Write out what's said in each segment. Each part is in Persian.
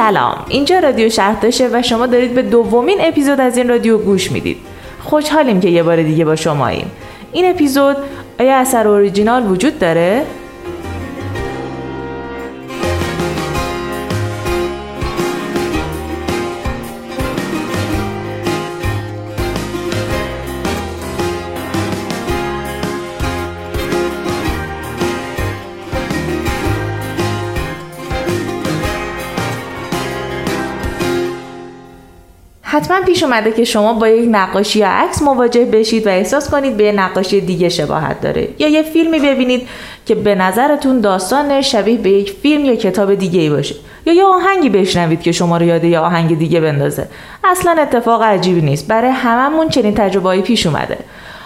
سلام. اینجا رادیو شهرداشه و شما دارید به دومین اپیزود از این رادیو گوش می‌دید. خوشحالیم که یه بار دیگه با شماییم. این اپیزود آیا اثر اوریجینال وجود داره؟ حتما پیش اومده که شما با یک نقاشی یا عکس مواجه بشید و احساس کنید به نقاشی دیگه شباهت داره. یا یه فیلمی ببینید که به نظرتون داستان شبیه به یک فیلم یا کتاب دیگه ای باشه. یا یه آهنگی بشنوید که شما رو یاد یه آهنگ دیگه بندازه. اصلا اتفاق عجیبی نیست. برای هممون چنین تجربه‌ای پیش اومده.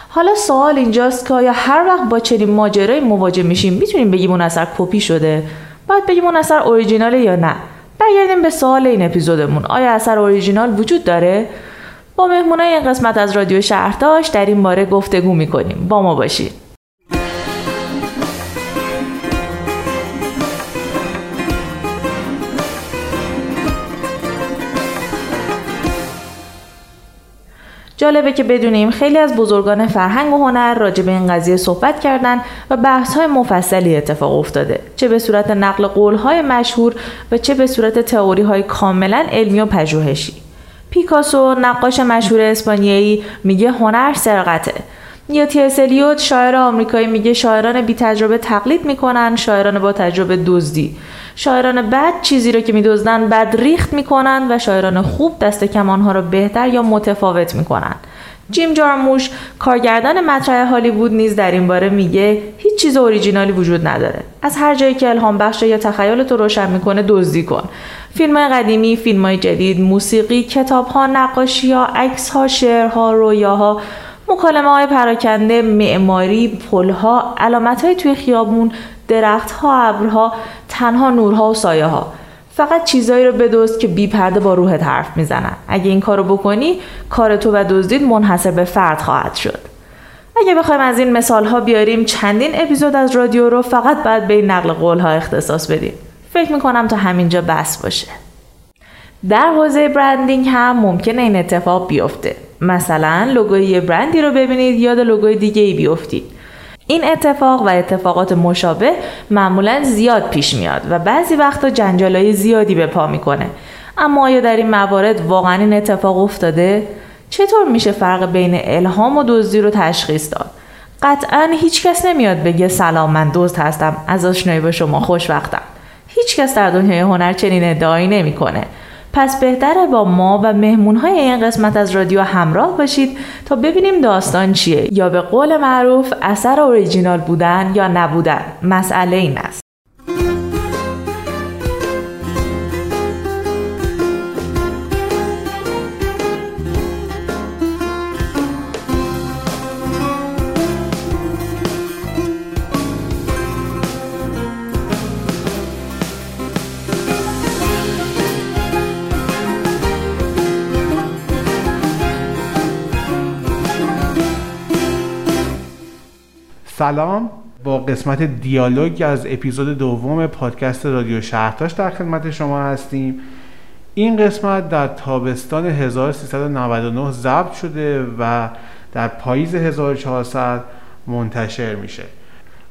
حالا سوال اینجاست که آیا هر وقت با چنین ماجرای مواجه میشیم می‌تونیم بگیم اون اثر کپی شده؟ باید بگیم اون اثر اوریجیناله یا نه؟ برگردیم به سوال این اپیزودمون. آیا اثر اوریجینال وجود داره؟ با مهمونای این قسمت از رادیو شهرداش در این باره گفتگو می‌کنیم. با ما باشید. جالبه که بدونیم خیلی از بزرگان فرهنگ و هنر راجع به این قضیه صحبت کردن و بحث های مفصلی اتفاق افتاده. چه به صورت نقل قول های مشهور و چه به صورت تئوری های کاملا علمی و پژوهشی. پیکاسو نقاش مشهور اسپانیایی میگه هنر سرقته. یا تیسلیوت شاعر آمریکایی میگه شاعران بی تجربه تقلید می‌کنن شاعران با تجربه دزدی. شاعران بد چیزی رو که میدزدن بد ریخت می‌کنن و شاعران خوب دست کمانها رو بهتر یا متفاوت می‌کنن. جیم جارموش کارگردان مطرح هالیوود نیز در این باره میگه هیچ چیز اوریجینالی وجود نداره. از هر جایی که الهام بخشه یا تخیلت رو روشن می‌کنه دزدی کن. فیلم های قدیمی فیلم های جدید موسیقی کتاب ها نقاشی ها عکس ها شعرها رویاها مکالمه های پراکنده معماری پلها علامت های توی خیابون درختها ابرها تنها نورها و سایه ها فقط چیزایی رو بدوست که بی پرده با روحت حرف می‌زنن. اگه این کارو بکنی کار تو و دزدید منحصر به فرد خواهد شد. اگه بخوایم از این مثال ها بیاریم چندین اپیزود از رادیو رو فقط باید به این نقل قول ها اختصاص بدیم. فکر می‌کنم تا همینجا بس باشه. در حوزه برندینگ هم ممکنه این اتفاق بیفته. مثلا لوگوی برندی رو ببینید یاد لوگوی دیگه ای بیفتید. این اتفاق و اتفاقات مشابه معمولا زیاد پیش میاد و بعضی وقتا جنجالای زیادی به پا می‌کنه. اما آیا در این موارد واقعا این اتفاق افتاده؟ چطور میشه فرق بین الهام و دزدی رو تشخیص داد؟ قطعا هیچکس نمیاد بگه سلام من دزد هستم. از آشنایی با شما خوشوقتم هیچکس در دنیای هنر چنین ادعایی نمی‌کنه. پس بهتره با ما و مهمونهای این قسمت از رادیو همراه باشید تا ببینیم داستان چیه یا به قول معروف اثر اوریجینال بودن یا نبودن. مسئله این است. سلام. با قسمت دیالوگ از اپیزود دوم پادکست رادیو شهرتاش در خدمت شما هستیم. این قسمت در تابستان 1399 ضبط شده و در پاییز 1400 منتشر میشه.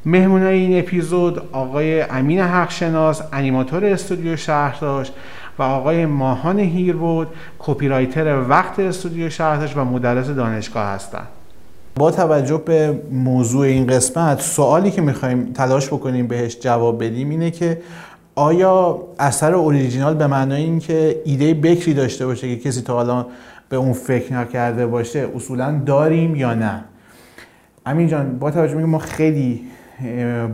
مهمون این اپیزود آقای امین حقشناس انیماتور استودیو شهرتاش و آقای ماهان هیربود کپی رایتر وقت استودیو شهرتاش و مدرس دانشگاه هستند. با توجه به موضوع این قسمت سوالی که می‌خوایم تلاش بکنیم بهش جواب بدیم اینه که آیا اثر اوریجینال به معنای اینکه ایده بکری داشته باشه که کسی تا حالا به اون فکر نکرده باشه اصولا داریم یا نه؟ امین جان با توجه به ما خیلی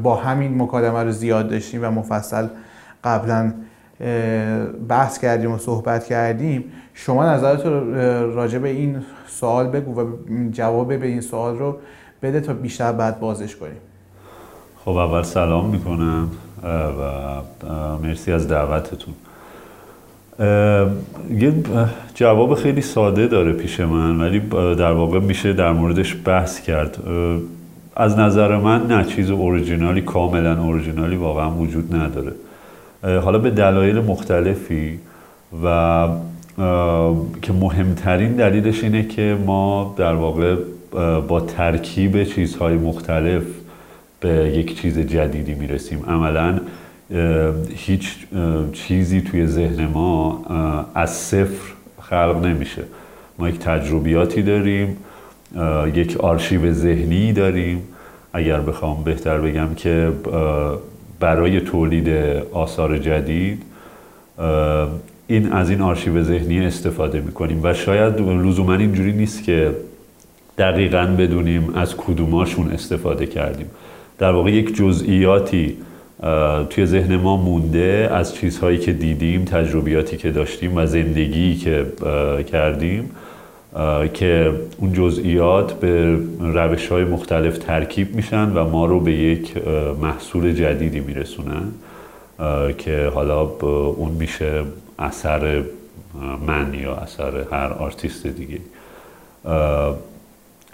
با همین مکالمه رو زیاد داشتیم و مفصل قبلا بحث کردیم و صحبت کردیم شما نظرت راجع به این سوال بگو و جواب به این سوال رو بده تا بیشتر بعد بازش کنیم. خب اول سلام می‌کنم و مرسی از دعوتتون. یه جواب خیلی ساده داره پیش من ولی در واقع میشه در موردش بحث کرد. از نظر من نه چیز اورجینالی کاملا اورجینالی واقعا وجود نداره. حالا به دلایل مختلفی و که مهمترین دلیلش اینه که ما در واقع با ترکیب چیزهای مختلف به یک چیز جدیدی می‌رسیم. عملا هیچ چیزی توی ذهن ما از صفر خلق نمیشه. ما یک تجربیاتی داریم یک آرشیو ذهنی داریم. اگر بخوام بهتر بگم که برای تولید آثار جدید این از این آرشیو ذهنی استفاده می‌کنیم و شاید لزوما اینجوری نیست که دقیقا بدونیم از کدوماشون استفاده کردیم. در واقع یک جزئیاتی توی ذهن ما مونده از چیزهایی که دیدیم تجربیاتی که داشتیم و زندگی که کردیم. که اون جزئیات به روش های مختلف ترکیب میشن و ما رو به یک محصول جدیدی میرسونن که حالا اون میشه اثر من یا اثر هر آرتیست دیگه.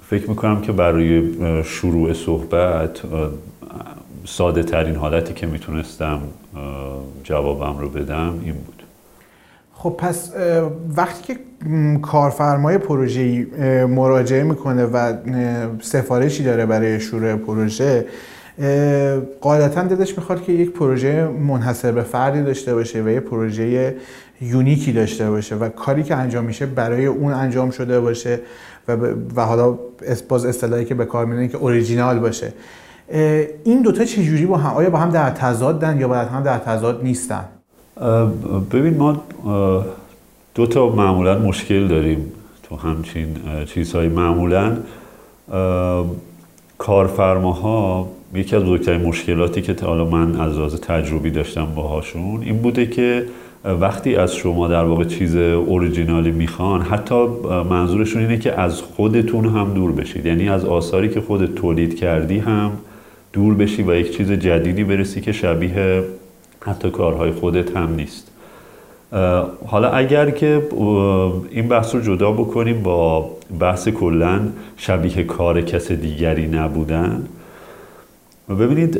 فکر می‌کنم که برای شروع صحبت ساده ترین حالتی که می‌تونستم جوابم رو بدم خب پس وقتی که کارفرمای پروژه‌ای مراجعه می‌کنه و سفارشی داره برای شروع پروژه قاعدتا دلش می‌خواد که یک پروژه منحصر به فردی داشته باشه و یک پروژه یونیکی داشته باشه و کاری که انجام میشه برای اون انجام شده باشه و, و حالا باز اصطلاحی که به کار می‌برن که اوریجینال باشه. این دوتا چجوری با هم آیا با هم در تضادن یا با هم در تضاد نیستن؟ ببین ما دو تا معمولا مشکل داریم تو همچین چیزهای معمولا کارفرماها یکی از بزرگترین مشکلاتی که حالا من از لحاظ تجربی داشتم باهاشون این بوده که وقتی از شما در واقع چیز اوریجینالی می‌خوان حتی منظورشون اینه که از خودتون هم دور بشید. یعنی از آثاری که خودت تولید کردی هم دور بشی و یک چیز جدیدی برسی که شبیه حتی کارهای خودت هم نیست. حالا اگر که این بحث رو جدا بکنیم با بحث کلا شبیه کار کس دیگری نبودن. ببینید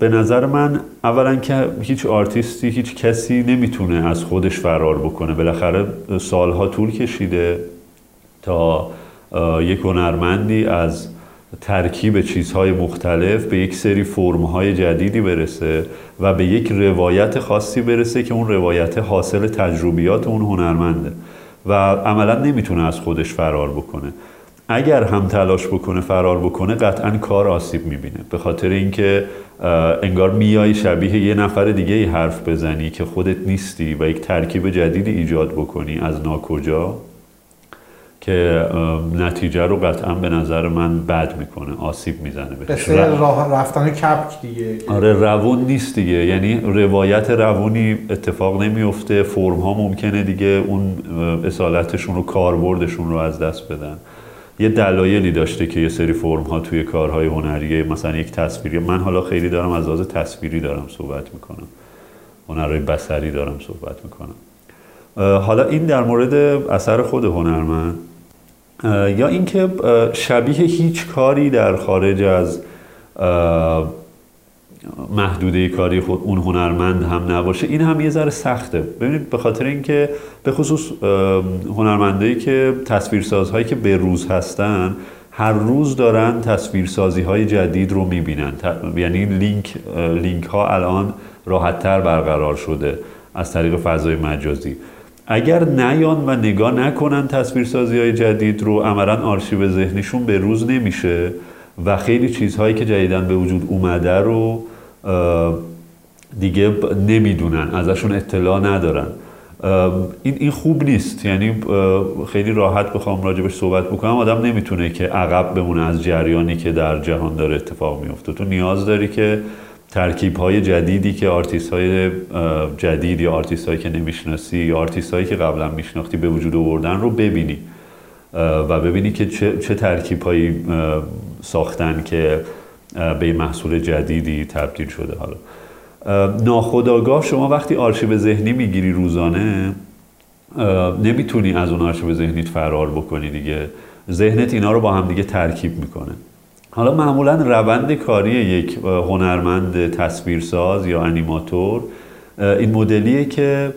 به نظر من اولا که هیچ آرتیستی هیچ کسی نمی‌تونه از خودش فرار بکنه. بالاخره سالها طول کشیده تا یک هنرمندی از ترکیب چیزهای مختلف به یک سری فرمهای جدیدی برسه و به یک روایت خاصی برسه که اون روایت حاصل تجربیات اون هنرمنده و عملا نمی‌تونه از خودش فرار بکنه. اگر هم تلاش بکنه فرار بکنه قطعا کار آسیب می‌بینه. به خاطر اینکه انگار میای شبیه یه نفر دیگه ای حرف بزنی که خودت نیستی و یک ترکیب جدیدی ایجاد بکنی از ناکجا. که نتیجه رو قطعا به نظر من بد می‌کنه آسیب می‌زنه بهش. راه رفتن کپک دیگه. آره روون نیست دیگه. یعنی روایت روونی اتفاق نمیفته فرم ها ممکنه دیگه اون اصالتشون رو کاربردشون رو از دست بدن. یه دلایلی داشته که یه سری فرم ها توی کارهای هنری مثلا یک تصویری. من حالا خیلی دارم از لحاظ تصویری دارم صحبت می‌کنم. هنرهای بسری دارم صحبت می‌کنم. حالا این در مورد اثر خود هنرمند. یا اینکه شبیه هیچ کاری در خارج از محدوده کاری خود اون هنرمند هم نباشه. این هم یه ذره سخته. ببینید به خاطر اینکه به خصوص هنرمندایی که تصویرسازهایی که به روز هستن هر روز دارن تصویرسازی های جدید رو می‌بینن. یعنی لینک لینک ها الان راحتتر برقرار شده از طریق فضای مجازی. اگر نیان و نگاه نکنن تصویرسازی های جدید رو عملا آرشیو ذهنیشون به روز نمیشه و خیلی چیزهایی که جدیدن به وجود اومده رو دیگه نمی‌دونن ازشون اطلاع ندارن. این این خوب نیست. یعنی خیلی راحت بخوام راجبش صحبت بکنم. آدم نمی‌تونه که عقب بمونه از جریانی که در جهان داره اتفاق میفته تو نیاز داری که ترکیب های جدیدی که آرتیست های جدید یا آرتیست هایی که نمی‌شناسی یا آرتیست هایی که قبلا میشناختی به وجود آوردن رو ببینی و ببینی که چه, چه ترکیب هایی ساختن که به محصول جدیدی تبدیل شده. حالا ناخودآگاه شما وقتی آرشیو ذهنی می‌گیری روزانه نمی‌تونی از اون آرشیو ذهنیت فرار بکنی دیگه. ذهنت اینا رو با هم دیگه ترکیب می‌کنه. حالا معمولا روند کاری یک هنرمند تصویرساز یا انیماتور این مدلیه که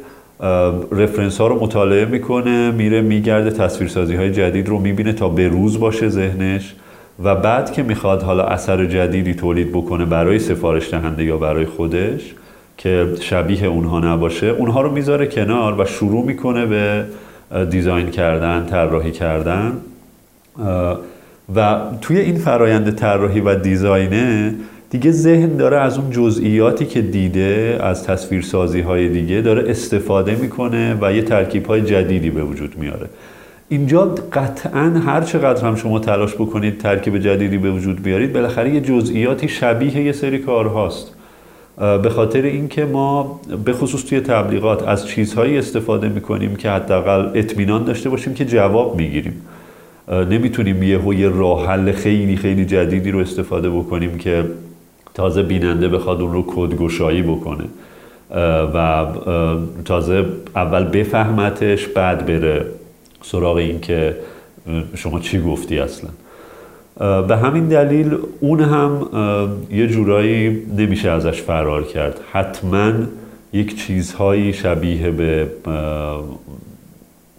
رفرنس ها رو مطالعه می‌کنه میره میگرده تصویرسازی های جدید رو می‌بینه تا به روز باشه ذهنش و بعد که می‌خواد حالا اثر جدیدی تولید بکنه برای سفارش دهنده یا برای خودش که شبیه اونها نباشه اونها رو می‌ذاره کنار و شروع می‌کنه به دیزاین کردن طراحی کردن. و توی این فرایند طراحی و دیزاینه دیگه ذهن داره از اون جزئیاتی که دیده از تصویرسازی های دیگه داره استفاده می‌کنه و یه ترکیب های جدیدی به وجود میاره. اینجا قطعا هر چقدر هم شما تلاش بکنید ترکیب جدیدی به وجود بیارید بالاخره یه جزئیاتی شبیه یه سری کارهاست. به خاطر اینکه ما به خصوص توی تبلیغات از چیزهایی استفاده می‌کنیم که حداقل اطمینان داشته باشیم که جواب می‌گیریم. نمی‌تونیم یه یه راه حل خیلی خیلی جدیدی رو استفاده بکنیم که تازه بیننده بخواد اون رو کدگشایی بکنه. و تازه اول بفهمتش بعد بره سراغ این که شما چی گفتی اصلا. به همین دلیل اون هم یه جورایی نمیشه ازش فرار کرد. حتما یک چیزهایی شبیه به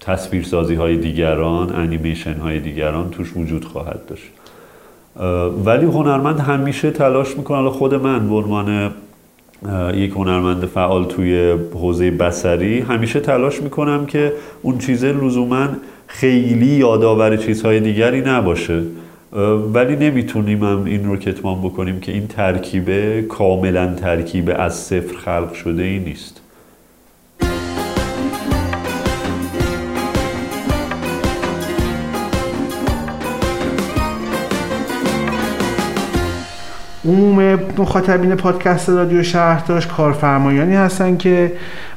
تصویرسازی های دیگران انیمیشن های دیگران توش وجود خواهد داشت. ولی هنرمند همیشه تلاش می‌کنه خود من به عنوان یک هنرمند فعال توی حوزه بسری همیشه تلاش می‌کنم که اون چیزه لزوما خیلی یادآور چیزهای دیگری نباشه. ولی نمی‌تونیم هم این رو کتمان بکنیم که این ترکیبه کاملا ترکیبه از صفر خلق شده ای نیست. عموم مخاطبین پادکست رادیو شهرداشت کارفرمایانی هستن که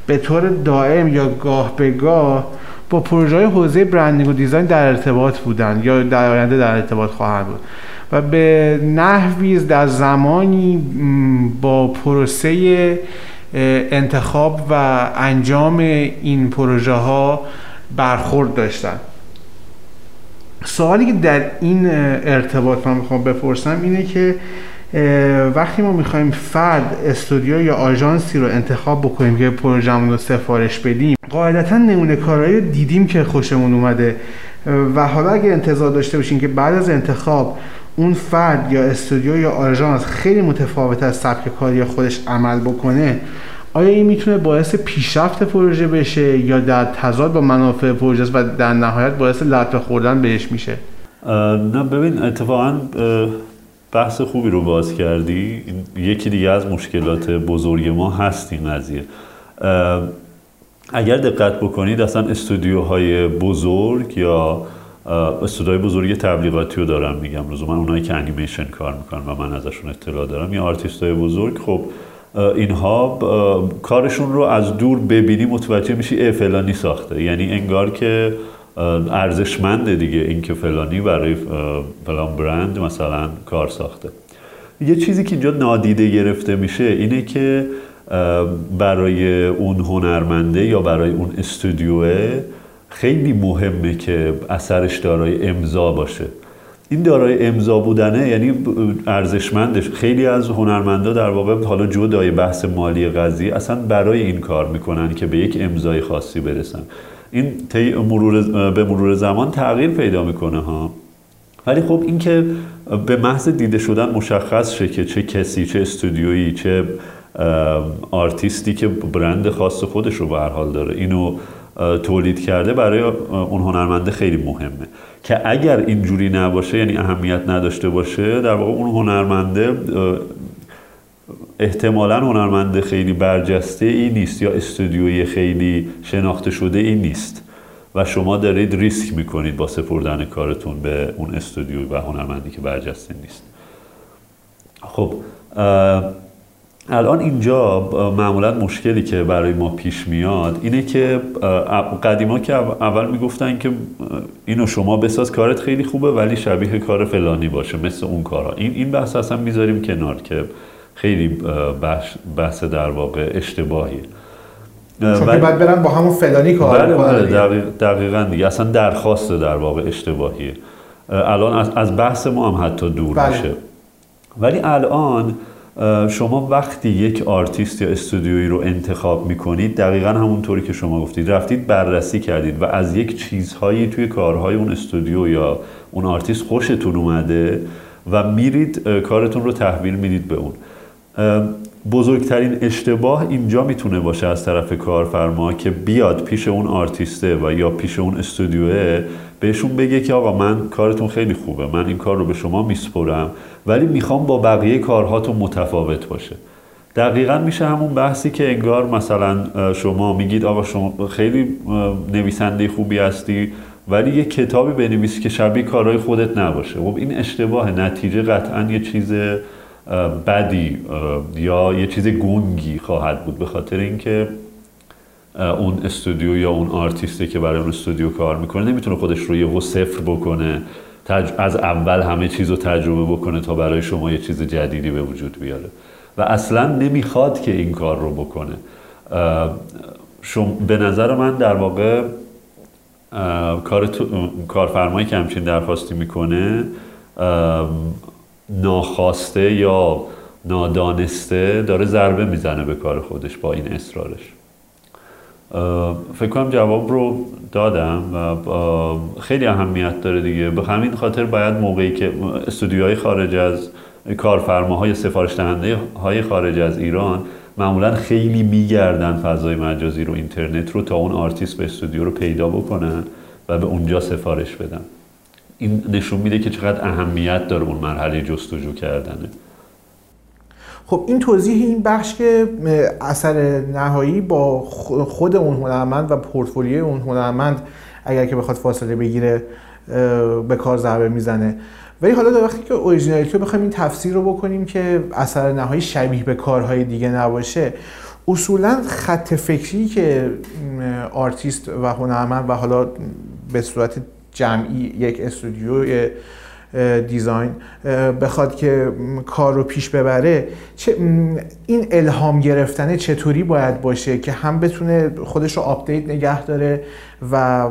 به طور دائم یا گاه به گاه با پروژه های حوزه برندینگ و دیزاین در ارتباط بودن یا در آینده در ارتباط خواهند بود. و به نحوی در زمانی با پروسه انتخاب و انجام این پروژه ها برخورد داشتن. سوالی که در این ارتباط من می‌خوام بپرسم اینه که وقتی ما می‌خوایم فرد استودیو یا آژانسی رو انتخاب بکنیم که پروژمون رو سفارش بدیم قاعدتا نمونه کارهایی دیدیم که خوشمون اومده. و حالا اگه انتظار داشته باشیم که بعد از انتخاب اون فرد یا استودیو یا آژانس خیلی متفاوت از سبک کاری خودش عمل بکنه آیا این می‌تونه باعث پیشرفت پروژه بشه یا در تضاد با منافع پروژه و در نهایت باعث لطمه خوردن بهش میشه؟ نه ببین اتفاقا بحث خوبی رو باز کردی. یکی دیگه از مشکلات بزرگ ما هست این قضیه. اگر دقت بکنید اصلا استودیوهای بزرگ یا استودیوهای بزرگ تبلیغاتی رو دارم میگم. من اونایی که انیمیشن کار می‌کنن و من ازشون اطلاع دارم یا های بزرگ. خب اینها کارشون رو از دور ببینی متوجه میشی ای فلانی ساخته. یعنی انگار که ارزشمنده دیگه اینکه فلانی برای فلان برند مثلا کار ساخته. یه چیزی که اینجا نادیده گرفته میشه اینه که برای اون هنرمنده یا برای اون استودیوه خیلی مهمه که اثرش دارای امضا باشه. این دارای امضا بودنه یعنی ارزشمندش. خیلی از هنرمندا در واقع حالا جدای بحث مالی قضیه اصلا برای این کار می‌کنن که به یک امضای خاصی برسن. این مرور به مرور زمان تغییر پیدا می‌کنه ها. ولی خب این که به محض دیده شدن مشخص شه که چه کسی چه استودیویی چه آرتیستی که برند خاص خودش رو به حال داره اینو تولید کرده برای اون هنرمنده خیلی مهمه. که اگر اینجوری نباشه یعنی اهمیت نداشته باشه در واقع اون هنرمنده احتمالا هنرمند خیلی برجسته ای نیست یا استودیوی خیلی شناخته شده ای نیست. و شما دارید ریسک می‌کنید با سپردن کارتون به اون استودیو و هنرمندی که برجسته نیست. خب الان اینجا معمولا مشکلی که برای ما پیش میاد اینه که قدیما که اول می‌گفتن که اینو شما بساز کارت خیلی خوبه ولی شبیه کار فلانی باشه مثل اون کارا. این این بحث اصلا می‌ذاریم کنار که خیلی بحث در واقع اشتباهیه چون ولی... بعد برن با همون فلانی کار بله بله دقیقا دیگه. اصلا درخواست در واقع اشتباهیه الان از, بحث ما هم حتی دور بله. میشه. ولی الان شما وقتی یک آرتیست یا استودیویی رو انتخاب می‌کنید دقیقا همونطوری که شما گفتید. رفتید بررسی کردید و از یک چیزهایی توی کارهای اون استودیو یا اون آرتیست خوشتون اومده و میرید کارتون رو تحویل می‌دید به اون. بزرگترین اشتباه اینجا می‌تونه باشه از طرف کارفرما که بیاد پیش اون آرتیسته و یا پیش اون استودیوه بهشون بگه که آقا من کارتون خیلی خوبه من این کار رو به شما میسپرم ولی می‌خوام با بقیه کارهاتون متفاوت باشه. دقیقا میشه همون بحثی که انگار مثلا شما میگید آقا شما خیلی نویسنده خوبی هستی ولی یه کتابی بنویسی که شبیه کارهای خودت نباشه. خب این اشتباه نتیجه قطعا یه چیز بدی یا یه چیز گونگی خواهد بود به خاطر اینکه اون استودیو یا اون آرتیستی که برای اون استودیو کار می‌کنه نمی‌تونه خودش رو یه صفر بکنه از اول همه چیز رو تجربه بکنه تا برای شما یه چیز جدیدی به وجود بیاره. و اصلا نمی‌خواد که این کار رو بکنه. به نظر من در واقع کار کارفرمایی که همچین درخواستی می‌کنه ناخواسته یا نادانسته داره ضربه می‌زنه به کار خودش با این اصرارش. فکر کنم جواب رو دادم و خیلی اهمیت داره دیگه. به همین خاطر باید موقعی که استودیوهای خارج از کارفرماهای سفارش دهنده های خارج از ایران معمولا خیلی میگردن فضای مجازی رو اینترنت رو تا اون آرتیست یا استودیو رو پیدا بکنن و به اونجا سفارش بدن. این نشون میده که چقدر اهمیت داره اون مرحله جستجو کردنه. خب این توضیح این بخش که اثر نهایی با خود اون هنرمند و پورتفولیوی اون هنرمند اگر که بخواد فاصله بگیره به کار ضربه می‌زنه. ولی حالا در وقتی که اوریجینالیتی رو بخوایم این تفسیر رو بکنیم که اثر نهایی شبیه به کارهای دیگه نباشه اصولا خط فکری که آرتیست و هنرمند و حالا به صورت جمعی یک استودیو design بخواد که کار رو پیش ببره چه این الهام گرفتن چطوری باید باشه که هم بتونه خودش رو update نگه داره و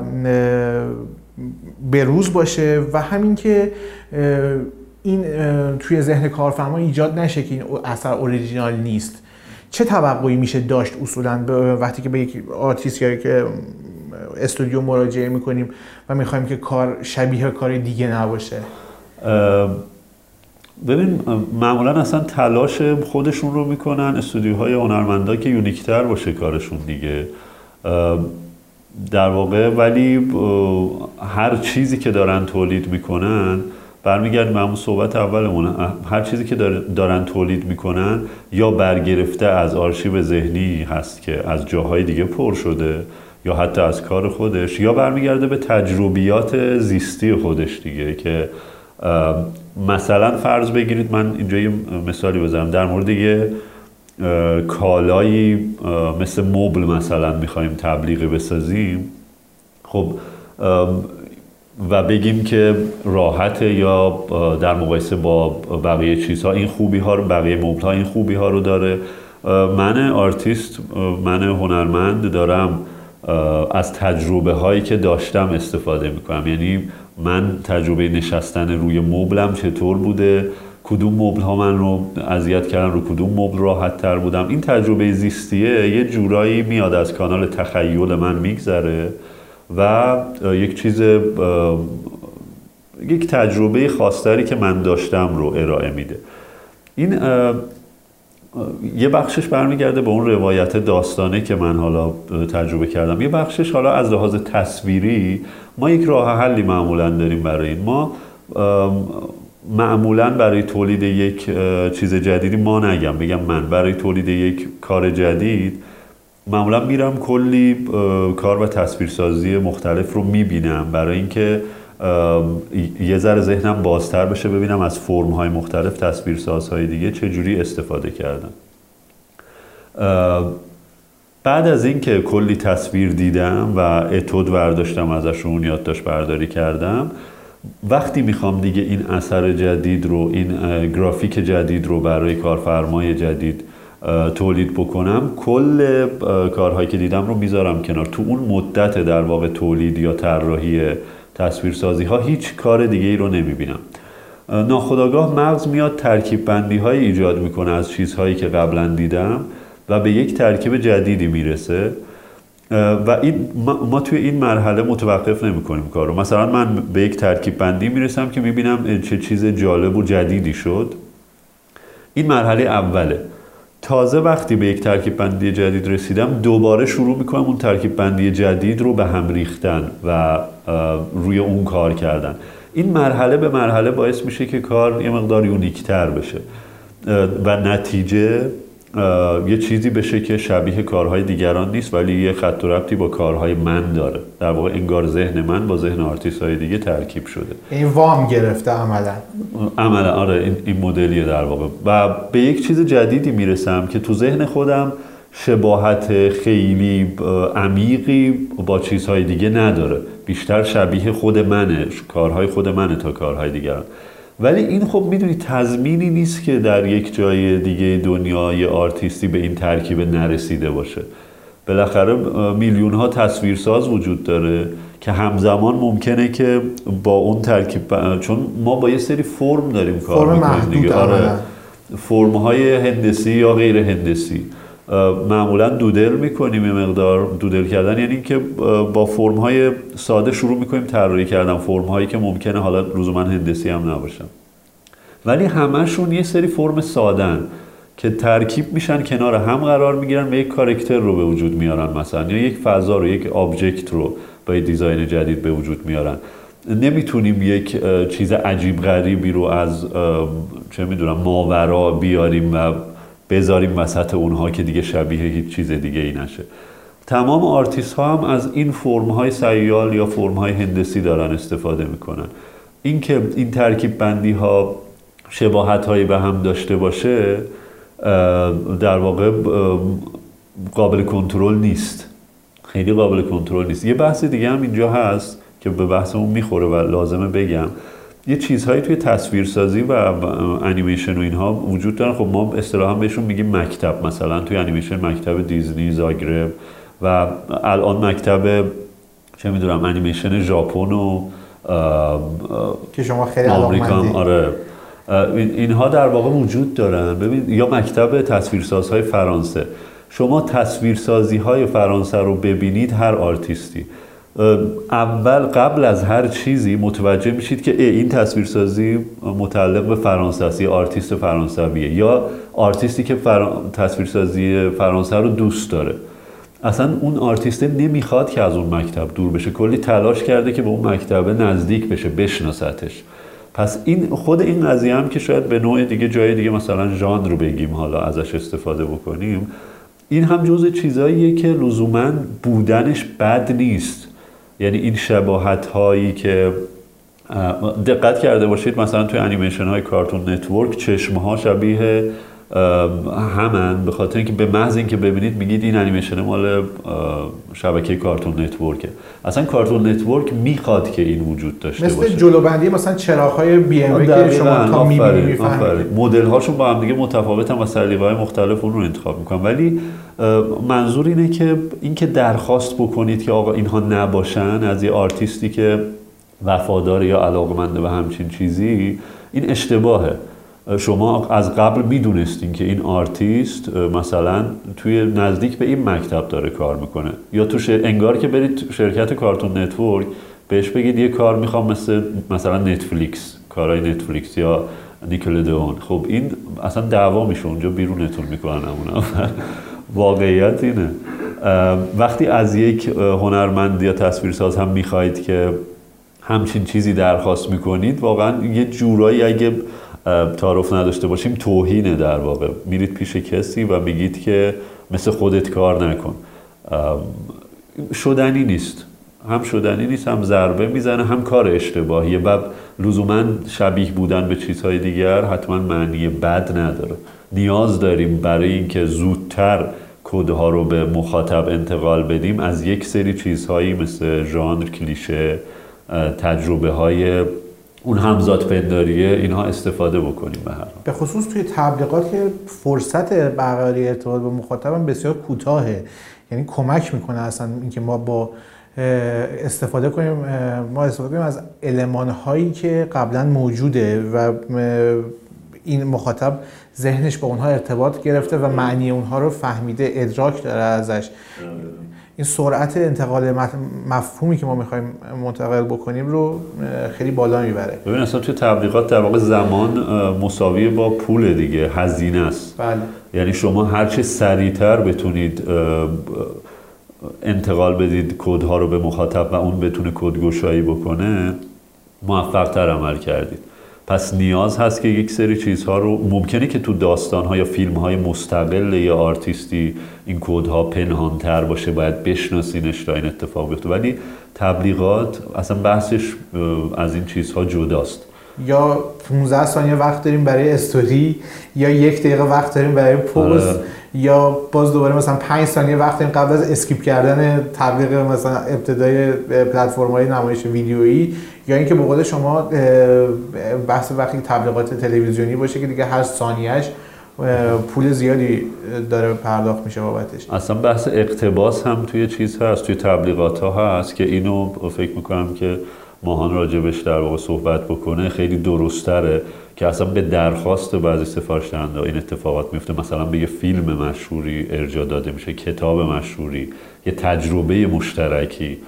به روز باشه و همین که این توی ذهن کارفرما ایجاد نشه که این اثر اوریجینال نیست. چه توقعی میشه داشت اصولا وقتی که به یک آرتیست یا یک استودیو مراجعه می‌کنیم و می‌خوایم که کار شبیه کار دیگه نباشه. ببین معمولا اصلا تلاش خودشون رو می‌کنن استودیوها هنرمندا که unique تر باشه کارشون دیگه. در واقع ولی هر چیزی که دارن تولید می‌کنن برمیگردیم به همون صحبت اولمون هر چیزی که دارن تولید می‌کنن یا برگرفته از آرشیو ذهنی هست که از جاهای دیگه پر شده یا حتی از کار خودش یا برمیگرده به تجربیات زیستی خودش دیگه که مثلا فرض بگیرید من اینجا یه مثالی بزنم. در مورد یه کالایی مثل مبل مثلا می‌خوایم تبلیغی بسازیم. خب و بگیم که راحته یا در مقایسه با بقیه چیزها این خوبی ها رو بقیه مبل ها این خوبی ها رو داره. من آرتیست من هنرمند دارم. از تجربه هایی که داشتم استفاده می‌کنم. یعنی من تجربه نشستن روی مبلم چطور بوده؟ کدوم مبل ها من رو اذیت کردن؟ رو کدوم مبل راحت تر بودم؟ این تجربه زیستیه. یه جورایی میاد از کانال تخیل من میگذره و یک چیز یک تجربه خاصتری که من داشتم رو ارائه میده. این یه بخشش برمیگرده به اون روایت داستانه که من حالا تجربه کردم. یه بخشش حالا از لحاظ تصویری ما یک راه حلی معمولا داریم برای این. ما معمولا برای تولید یک چیز جدیدی ما نگم بگم من. برای تولید یک کار جدید معمولا میرم کلی کار و تصویرسازی مختلف رو می‌بینم. برای اینکه یه ذره ذهنم بازتر بشه ببینم از فرم های مختلف تصویرسازهای دیگه چجوری استفاده کردن بعد از اینکه کلی تصویر دیدم و اتود برداشتم ازشون یادداشت برداری کردم وقتی می‌خوام دیگه این اثر جدید رو این گرافیک جدید رو برای کارفرمای جدید تولید بکنم کل کارهایی که دیدم رو می‌ذارم کنار. تو اون مدت در واقع تولید یا طراحی تصویرسازی ها هیچ کار دیگه ای رو نمی‌بینم ناخداگاه مغز میاد ترکیب بندی های ایجاد می‌کنه از چیزهایی که قبلا دیدم و به یک ترکیب جدیدی می‌رسه. و این ما توی این مرحله متوقف نمی کنیم کار رو مثلا من به یک ترکیب بندی می‌رسم که می‌بینم چه چیز جالب و جدیدی شد. این مرحله اوله. تازه وقتی به یک ترکیب بندی جدید رسیدم دوباره شروع می‌کنم اون ترکیب بندی جدید رو به هم ریختن و روی اون کار کردن. این مرحله به مرحله باعث میشه که کار یه مقدار unique تر بشه. و نتیجه یه چیزی بشه که شبیه کارهای دیگران نیست ولی یه خط و ربطی با کارهای من داره. در واقع انگار ذهن من با ذهن آرتیست های دیگه ترکیب شده. این وام گرفته عملا. عملا آره این, این مدلیه در واقع. و به یک چیز جدیدی می‌رسم که تو ذهن خودم شباهت خیلی عمیقی با چیزهای دیگه نداره. بیشتر شبیه خود منه کارهای خود منه تا کارهای دیگران ولی این خب می‌دونی تضمینی نیست که در یک جای دیگه دنیای آرتیستی به این ترکیب نرسیده باشه. بالاخره میلیون ها تصویرساز وجود داره که همزمان ممکنه که با اون ترکیب چون ما با یه سری فرم داریم کار می‌کنیم دیگه. آره. فرم های هندسی یا غیر هندسی. معمولا doodle می‌کنیم یه مقدار. doodle کردن یعنی اینکه با فرم های ساده شروع می‌کنیم طراحی کردن. فرم هایی که ممکنه حالا لزوما هندسی هم نباشن. ولی همهشون یه سری فرم سادن که ترکیب میشن کنار هم قرار می‌گیرن و یک character رو به وجود میارن مثلا. یا یک فضا رو یک object رو با یک design جدید به وجود میارن. نمی‌تونیم یک چیز عجیب غریبی رو از چه می‌دونم ماورا بیاریم و بذاریم وسط اونها که دیگه شبیه هیچ چیز دیگه ای نشه. تمام آرتیست ها هم از این فرم های سیال یا فرم های هندسی دارن استفاده می‌کنن. اینکه این ترکیب بندی ها شباهت هایی به هم داشته باشه در واقع قابل کنترل نیست. خیلی قابل کنترل نیست. یه بحث دیگه هم اینجا هست که به بحثمون می‌خوره و لازمه بگم. یه چیزهایی توی تصویرسازی و انیمیشن و اینها وجود دارن. خب ما اصطلاحا بهشون میگیم مکتب. مثلا توی انیمیشن مکتب دیزنی زاگرب و الان مکتب چه می‌دونم انیمیشن ژاپن و که شما خیلی آمریکا آره. اینها در واقع وجود دارن. ببین یا مکتب تصویرسازهای فرانسه. شما تصویرسازی های فرانسه رو ببینید هر آرتیستی. اول قبل از هر چیزی متوجه میشید که این تصویرسازی متعلق به فرانسه است یا آرتیست فرانسویه یا آرتیستی که تصویرسازی فرانسه رو دوست داره. اصلا اون آرتیسته نمی‌خواد که از اون مکتب دور بشه. کلی تلاش کرده که به اون مکتب نزدیک بشه بشناستش پس این خود این قضیه هم که شاید به نوع دیگه جای دیگه مثلا ژانر رو بگیم حالا ازش استفاده بکنیم این هم جزء چیزاییه که لزوما بودنش بد نیست. یعنی این شباهت هایی که دقت کرده باشید مثلا توی انیمیشن های کارتون نتورک چشم ها شبیه همن. به خاطر اینکه به محض اینکه ببینید میگید این انیمیشن مال شبکه کارتون نتورکه. اصلا کارتون نتورک می‌خواد که این وجود داشته مثل باشه. جلوبندی مثلا چراغ های بی ام که شما تا می‌بینی مدل هاشون با هم دیگه متفاوتن و سلیقه های مختلف اون رو انتخاب می‌کنن. ولی منظور اینه که اینکه درخواست بکنید که آقا اینها نباشن از یه آرتیستی که وفادار یا علاقمنده به همچین چیزی این اشتباهه. شما از قبل می‌دونستین که این آرتیست مثلا توی نزدیک به این مکتب داره کار می‌کنه. یا تو انگار که برید شرکت کارتون نتورک بهش بگید یه کار می‌خوام مثل مثلا نتفلیکس کارهای نتفلیکس یا نیکلدون خب این اصلا دعوا میشه اونجا بیرونتون می‌کنن اون واقعیت اینه. وقتی از یک هنرمند یا تصویرساز هم می‌خواهید که همچین چیزی درخواست می‌کنید واقعا یه جورایی اگه تعارف نداشته باشیم توهینه در واقع. میرید پیش کسی و میگید که مثل خودت کار نکن. شدنی نیست. هم شدنی نیست هم ضربه می‌زنه هم کار اشتباهیه و لزوما شبیه بودن به چیزهای دیگر حتما معنی بد نداره. نیاز داریم برای اینکه زودتر کودها رو به مخاطب انتقال بدیم از یک سری چیزهایی مثل ژانر کلیشه تجربه های اون همزاد پنداریه اینها استفاده بکنیم به هر به خصوص توی تبلیغات که فرصت برقراری ارتباط با مخاطبم بسیار کوتاهه. یعنی کمک می‌کنه اصلا اینکه ما با استفاده کنیم ما استفاده کنیم از علمان هایی که قبلا موجوده و این مخاطب ذهنش با اونها ارتباط گرفته و معنی اونها رو فهمیده ادراک داره ازش. این سرعت انتقال مفهومی که ما می‌خوایم منتقل بکنیم رو خیلی بالا می‌بره. ببین اصلا توی تبلیغات در واقع زمان مساوی با پول دیگه هزینه است. بله. یعنی شما هرچی سریعتر بتونید انتقال بدید کودها رو به مخاطب و اون بتونه کدگشایی بکنه موفق تر عمل کردید. پس نیاز هست که یک سری چیزها رو ممکنه که تو داستان ها یا فیلم های مستقل یا آرتیستی این کودها پنهانتر باشه باید بشناسینش تا این اتفاق بیفته. ولی تبلیغات اصلا بحثش از این چیزها جداست. یا 15 ثانیه وقت داریم برای استوری یا یک دقیقه وقت داریم برای پوز آره. یا باز دوباره مثلا 5 ثانیه وقت داریم قبل از اسکیپ کردن تبلیغ مثلا ابتدای پلتفرم های نمایش ویدیویی یا اینکه به قول شما بحث وقتی تبلیغات تلویزیونی باشه که دیگه هر ثانیهش پول زیادی داره پرداخت میشه بابتش اصلا بحث اقتباس هم توی چیز هست توی تبلیغات ها هست که اینو فکر می‌کنم که ماهان راجبش در واقع صحبت بکنه خیلی درستره که اصلا به درخواست بعضی سفارش دهنده این اتفاقات میفته. مثلا به یه فیلم مشهوری ارجا داده میشه کتاب مشهوری یه تجربه مشترکی.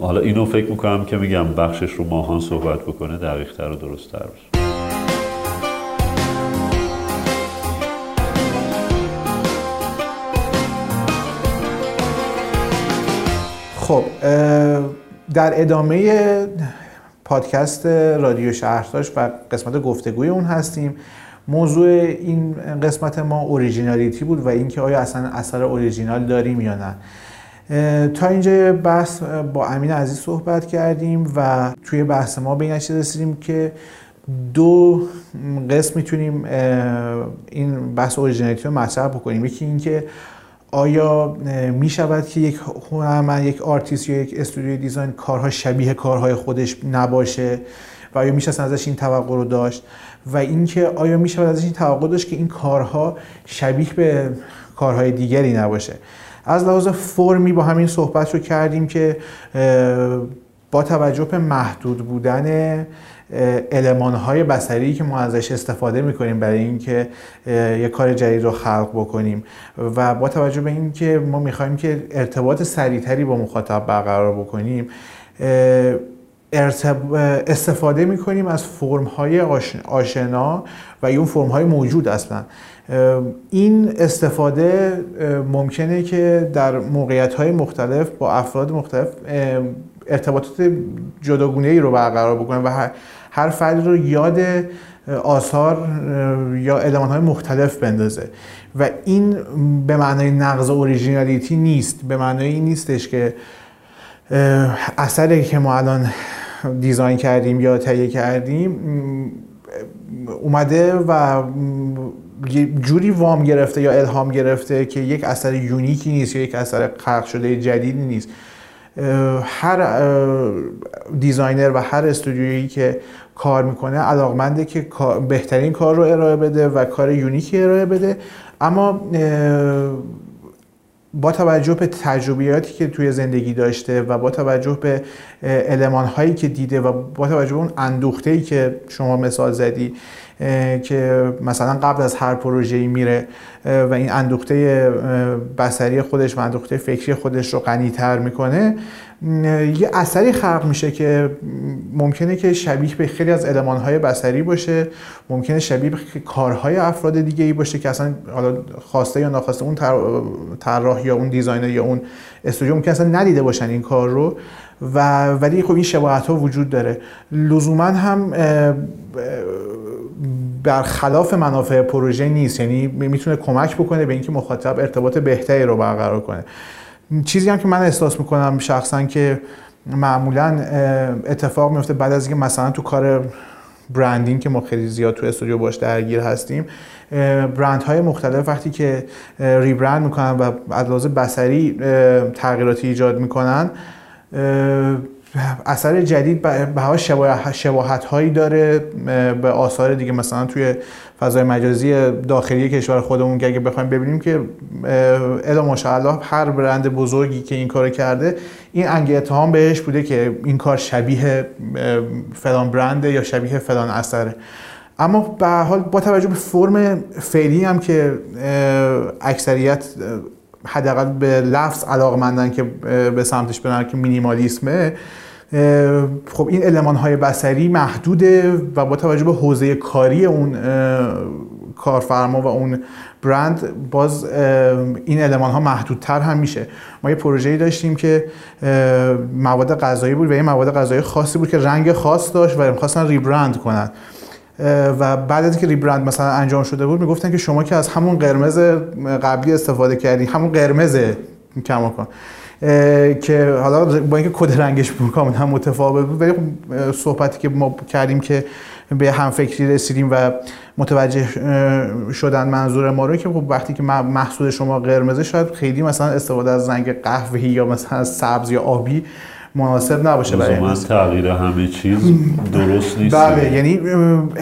حالا اینو فکر می‌کنم که میگم بخشش رو ماهان صحبت بکنه دقیق تر و درست تر باشه. خب در ادامه پادکست رادیو شهرداش و قسمت گفتگوی اون هستیم. موضوع این قسمت ما originality بود و اینکه آیا اصلا اثر اوریجینال داریم یا نه. تا اینجا بحث با امین عزیز صحبت کردیم و توی بحث ما به این رسیدیم که دو قسم می‌تونیم این بحث originality رو مطرح بکنیم. یکی اینکه آیا می شود که یک هنرمند یک آرتیست یا یک استودیوی design کارها شبیه کارهای خودش نباشه و آیا میشه ازش این توقع رو داشت؟ و اینکه آیا می شود ازش این توقع داشت که این کارها شبیه به کارهای دیگری نباشه؟ از لحاظ فرمی با هم این صحبت رو کردیم که با توجه به محدود بودن المان های بصری که ما ازش استفاده می‌کنیم برای اینکه یک کار جدید رو خلق بکنیم. و با توجه به اینکه ما می‌خوایم که ارتباط سریعتری با مخاطب برقرار بکنیم استفاده می‌کنیم از فرم های آشنا و اون فرم های موجود اصلا. این استفاده ممکنه که در موقعیت های مختلف با افراد مختلف ارتباطات جداگونه ای رو برقرار بکنه و هر فردی رو یاد آثار یا المان های مختلف بندازه. و این به معنای نقض originality نیست. به معنای این نیستش که اثری که ما الان design کردیم یا تهیه کردیم اومده و جوری وام گرفته یا الهام گرفته که یک اثر unique ی نیست یا یک اثر خلق شده جدیدی نیست. هر designer و هر استودیویی که کار می‌کنه علاقمنده که بهترین کار رو ارائه بده و کار unique ی ارائه بده. اما با توجه به تجربیاتی که توی زندگی داشته و با توجه به المان هایی که دیده و با توجه به اون اندوخته ای که شما مثال زدی که مثلا قبل از هر پروژه‌ای میره و این اندوخته بسری خودش و اندوخته فکری خودش رو غنی‌تر می‌کنه یه اثری خلق میشه که ممکنه که شبیه به خیلی از المانهای بسری باشه ممکنه شبیه به کارهای افراد دیگه ای باشه که اصلا حالا خواسته یا ناخواسته اون طراح یا اون دیزاینر یا اون استودیو ممکن اصلا ندیده باشن این کار رو و ولی خب این شباهت ها وجود داره. لزوما هم برخلاف منافع پروژه نیست یعنی می‌تونه کمک بکنه به اینکه مخاطب ارتباط بهتری رو برقرار کنه. چیزی هم که من احساس می‌کنم شخصا که معمولا اتفاق میفته بعد از اینکه مثلا تو کار برندینگ که ما خیلی زیاد تو استودیو باش درگیر هستیم برند های مختلف وقتی که ریبرند می‌کنن و از لحاظ بسری تغییراتی ایجاد می‌کنن اثر جدید به شباهت هایی داره به آثار دیگه مثلا توی فضای مجازی داخلی کشور خودمون که اگه بخوایم ببینیم که الا ماشاءالله هر برند بزرگی که این کار کرده این انگ اتهام بهش بوده که این کار شبیه فلان برنده یا شبیه فلان اثره. اما به حال با توجه به فرم فعلی هم که اکثریت حداقل به لفظ علاقمندن که به سمتش برن که مینیمالیسمه خب این علمان های بسری محدوده و با توجه به حوزه کاری اون کارفرما و اون برند باز این علمان ها محدودتر هم میشه. ما یه پروژه‌ای داشتیم که مواد غذایی بود و یه مواد غذایی خاصی بود که رنگ خاص داشت و می‌خواستن ریبرند کنن. و بعد از اینکه ریبرند مثلا انجام شده بود می‌گفتن که شما که از همون قرمز قبلی استفاده کردی همون قرمز کما کن که حالا با اینکه کد رنگش بود کاملا متفاوت بود ولی خب صحبتی که ما کردیم که به هم فکری رسیدیم و متوجه شدن منظور ما رو که خب وقتی که محصول شما قرمزه شاید خیلی مثلا استفاده از رنگ قهوه‌ای یا مثلا سبز یا آبی مناسب نباشه برای من تغییر همه چیز درست نیست. بله یعنی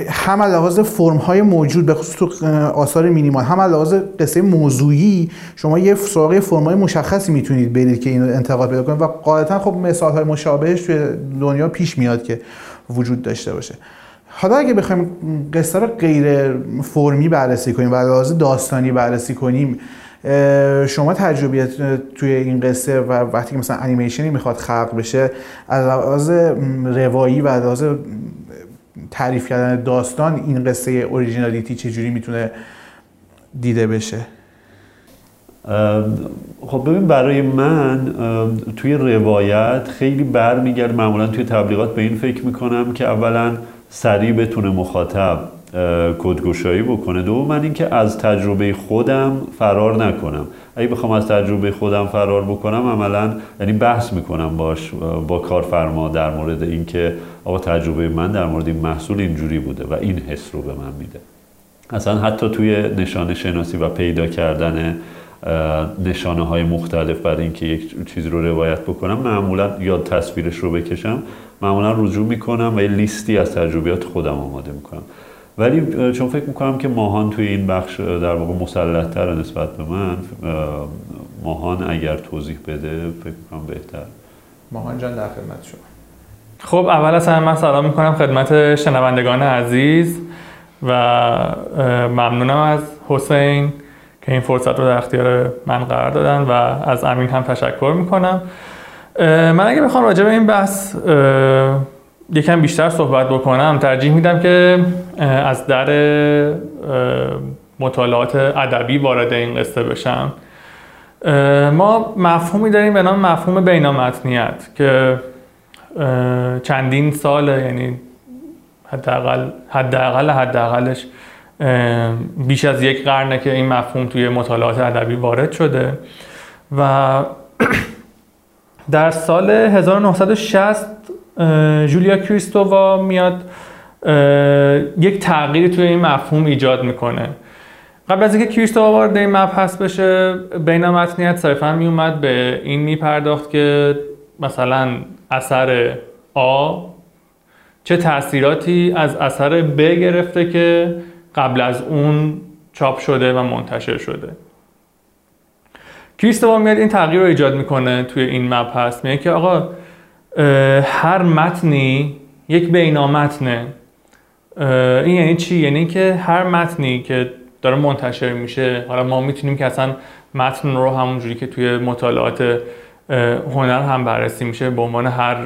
هم لحاظ فرم های موجود به خصوص تو آثار مینیمال هم لحاظ قصه موضوعی شما یه سراغ فرم های مشخصی می‌تونید برید که اینو انتقال پیدا کنید و قاعدتا خب مثال های مشابهش توی دنیا پیش میاد که وجود داشته باشه. حالا اگه بخوایم قصه رو غیر فرمی بررسی کنیم و لحاظ داستانی بررسی کنیم شما تجربیت توی این قصه و وقتی که مثلا انیمیشنی می‌خواد خلق بشه از لحاظ روایی و از لحاظ تعریف کردن داستان این قصه اوریجینالیتی چجوری می‌تونه دیده بشه؟ خب ببین برای من توی روایت خیلی برمیگرد معمولا توی تبلیغات به این فکر می‌کنم که اولا سریع بتونه مخاطب کدگشایی بکنه. دوم من اینکه از تجربه خودم فرار نکنم. اگه بخوام از تجربه خودم فرار بکنم عملا یعنی بحث می‌کنم باش با کارفرما در مورد اینکه آقا تجربه من در مورد این محصول اینجوری بوده و این حس رو به من میده. اصلا حتی توی نشانه شناسی و پیدا کردن نشانه های مختلف برای اینکه یک چیز رو روایت بکنم معمولا یا تصویرش رو بکشم معمولا رجوع می‌کنم و یه لیستی از تجربیات خودم آماده می‌کنم. ولی چون فکر می‌کنم که ماهان توی این بخش در واقع مسلطتر نسبت به من ماهان اگر توضیح بده فکر می‌کنم بهتر. ماهان جان در خدمت شما. خب اول از همه من سلام می‌کنم خدمت شنوندگان عزیز و ممنونم از حسین که این فرصت رو در اختیار من قرار دادن و از امین هم تشکر می‌کنم. من اگه بخوام راجع به این بحث یکم بیشتر صحبت بکنم ترجیح میدم که از در مطالعات ادبی وارد این قصه بشم. ما مفهومی داریم به نام مفهوم بینامتنیت که چندین سال یعنی حداقل حداقل حداقلش بیش از یک قرنه که این مفهوم توی مطالعات ادبی وارد شده و در سال 1960 جولیا کریستووا میاد یک تغییری توی این مفهوم ایجاد می‌کنه. قبل از اینکه کریستووا وارد این مبحث بشه بین متنیت صرفا میومد به این میپرداخت که مثلا اثر آ چه تاثیراتی از اثر ب گرفته که قبل از اون چاپ شده و منتشر شده. کریستووا میاد این تغییر رو ایجاد می‌کنه توی این مبحث. میگه که آقا هر متنی یک بینامتنه این یعنی چی؟ یعنی که هر متنی که داره منتشر میشه حالا ما می‌تونیم که اصلا متن رو همونجوری که توی مطالعات هنر هم بررسی میشه به عنوان هر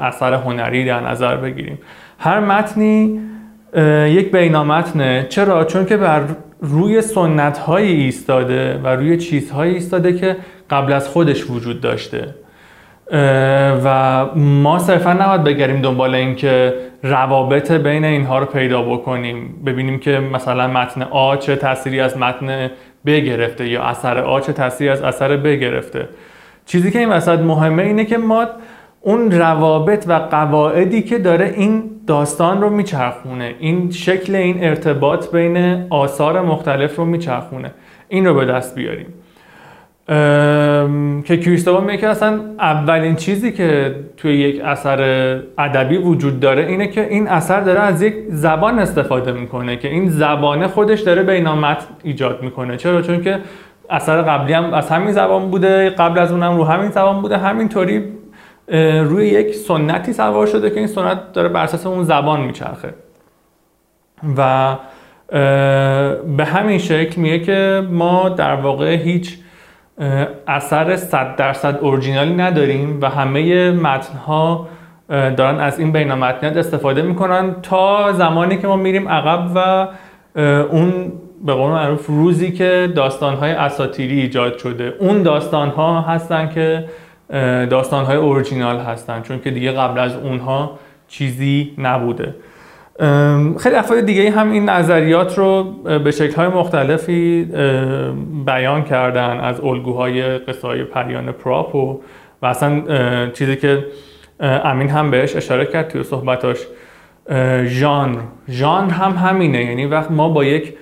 اثر هنری در نظر بگیریم هر متنی یک بینامتنه چرا؟ چون که بر روی سنت هایی ایستاده و روی چیزهایی ایستاده که قبل از خودش وجود داشته و ما صرفا نباید بگریم دنبال اینکه روابط بین اینها رو پیدا بکنیم. ببینیم که مثلا متن آ چه تأثیری از متن ب گرفته یا اثر آ چه تأثیری از اثر ب گرفته. چیزی که این وسط مهمه اینه که ما اون روابط و قواعدی که داره این داستان رو میچرخونه. این شکل این ارتباط بین آثار مختلف رو میچرخونه. این رو به دست بیاریم. که کریستوفر میگه که اصلا اولین چیزی که توی یک اثر ادبی وجود داره اینه که این اثر داره از یک زبان استفاده می‌کنه که این زبانه خودش داره بینامت ایجاد می‌کنه. چرا؟ چون که اثر قبلی هم از همین زبان بوده قبل از اونم رو همین زبان بوده. همینطوری روی یک سنتی سوار شده که این سنت داره بر اساس اون زبان میچرخه. و به همین شکل میگه که ما در واقع هیچ اثر صد درصد اورجینالی نداریم و همه متنها دارن از این بینامتنیات استفاده می‌کنن تا زمانی که ما میریم عقب و اون به قول معروف روزی که داستانهای اساتیری ایجاد شده. اون داستانها هستن که داستانهای اورجینال هستن چون که دیگه قبل از اونها چیزی نبوده. خیلی افراد دیگه هم این نظریات رو به شکل‌های مختلفی بیان کردن از الگوهای قصه های پریان پراپ و, و اصلا چیزی که امین هم بهش اشاره کرد توی صحبتاش. ژانر. ژانر هم همینه یعنی وقت ما با یک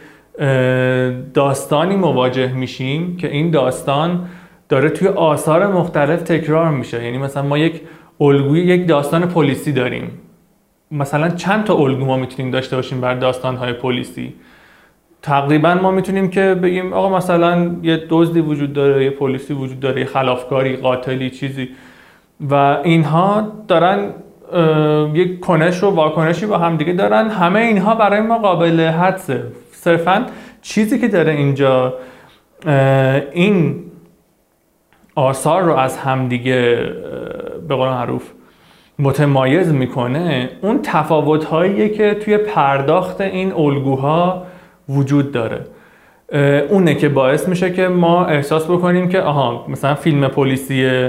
داستانی مواجه میشیم که این داستان داره توی آثار مختلف تکرار میشه. یعنی مثلا ما یک الگوی یک داستان پلیسی داریم. مثلا چند تا الگو ما می‌تونیم داشته باشیم بر داستانهای پلیسی؟ تقریبا ما می‌تونیم که بگیم آقا مثلا یه دزدی وجود داره یه پلیسی وجود داره یه خلافکاری قاتلی چیزی. و اینها دارن یک کنش و واکنشی با هم دیگه دارن. همه اینها برای ما قابل حدسه. صرفا چیزی که داره اینجا این آثار رو از همدیگه به قول معروف متمایز می‌کنه اون تفاوت هاییه که توی پرداخت این الگوها وجود داره. اونه که باعث میشه که ما احساس بکنیم که آها مثلا فیلم پلیسی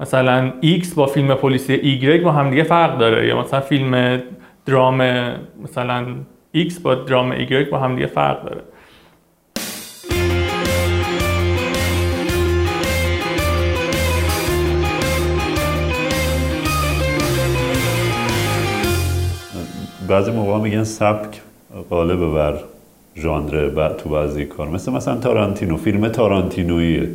مثلا X با فیلم پلیسی Y با همدیگه فرق داره. یا مثلا فیلم درام مثلا X با درام Y با همدیگه فرق داره. بعضی موقع میگن سبک غالبه بر ژانر تو بعضی کار. مثل مثلا تارانتینو فیلم تارانتینویه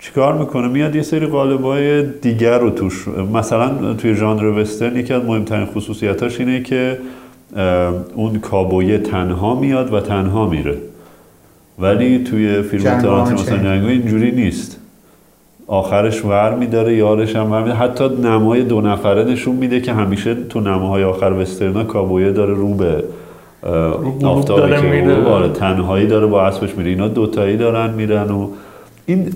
چیکار می‌کنه؟ میاد یه سری قالبای دیگر رو توش مثلا توی ژانر وسترن یکی از مهمترین خصوصیتاش اینه که اون کابویه تنها میاد و تنها میره. ولی توی فیلم تارانتینو. مثلا اینجوری نیست. آخرش ور میداره یارش هم ور میداره حتی نمای دو نفره نشون میده که همیشه تو نماهای آخر وسترنا کابویه داره رو به آفتابی که میره. آره تنهایی داره با اسبش میره اینا دوتایی دارن میرن و این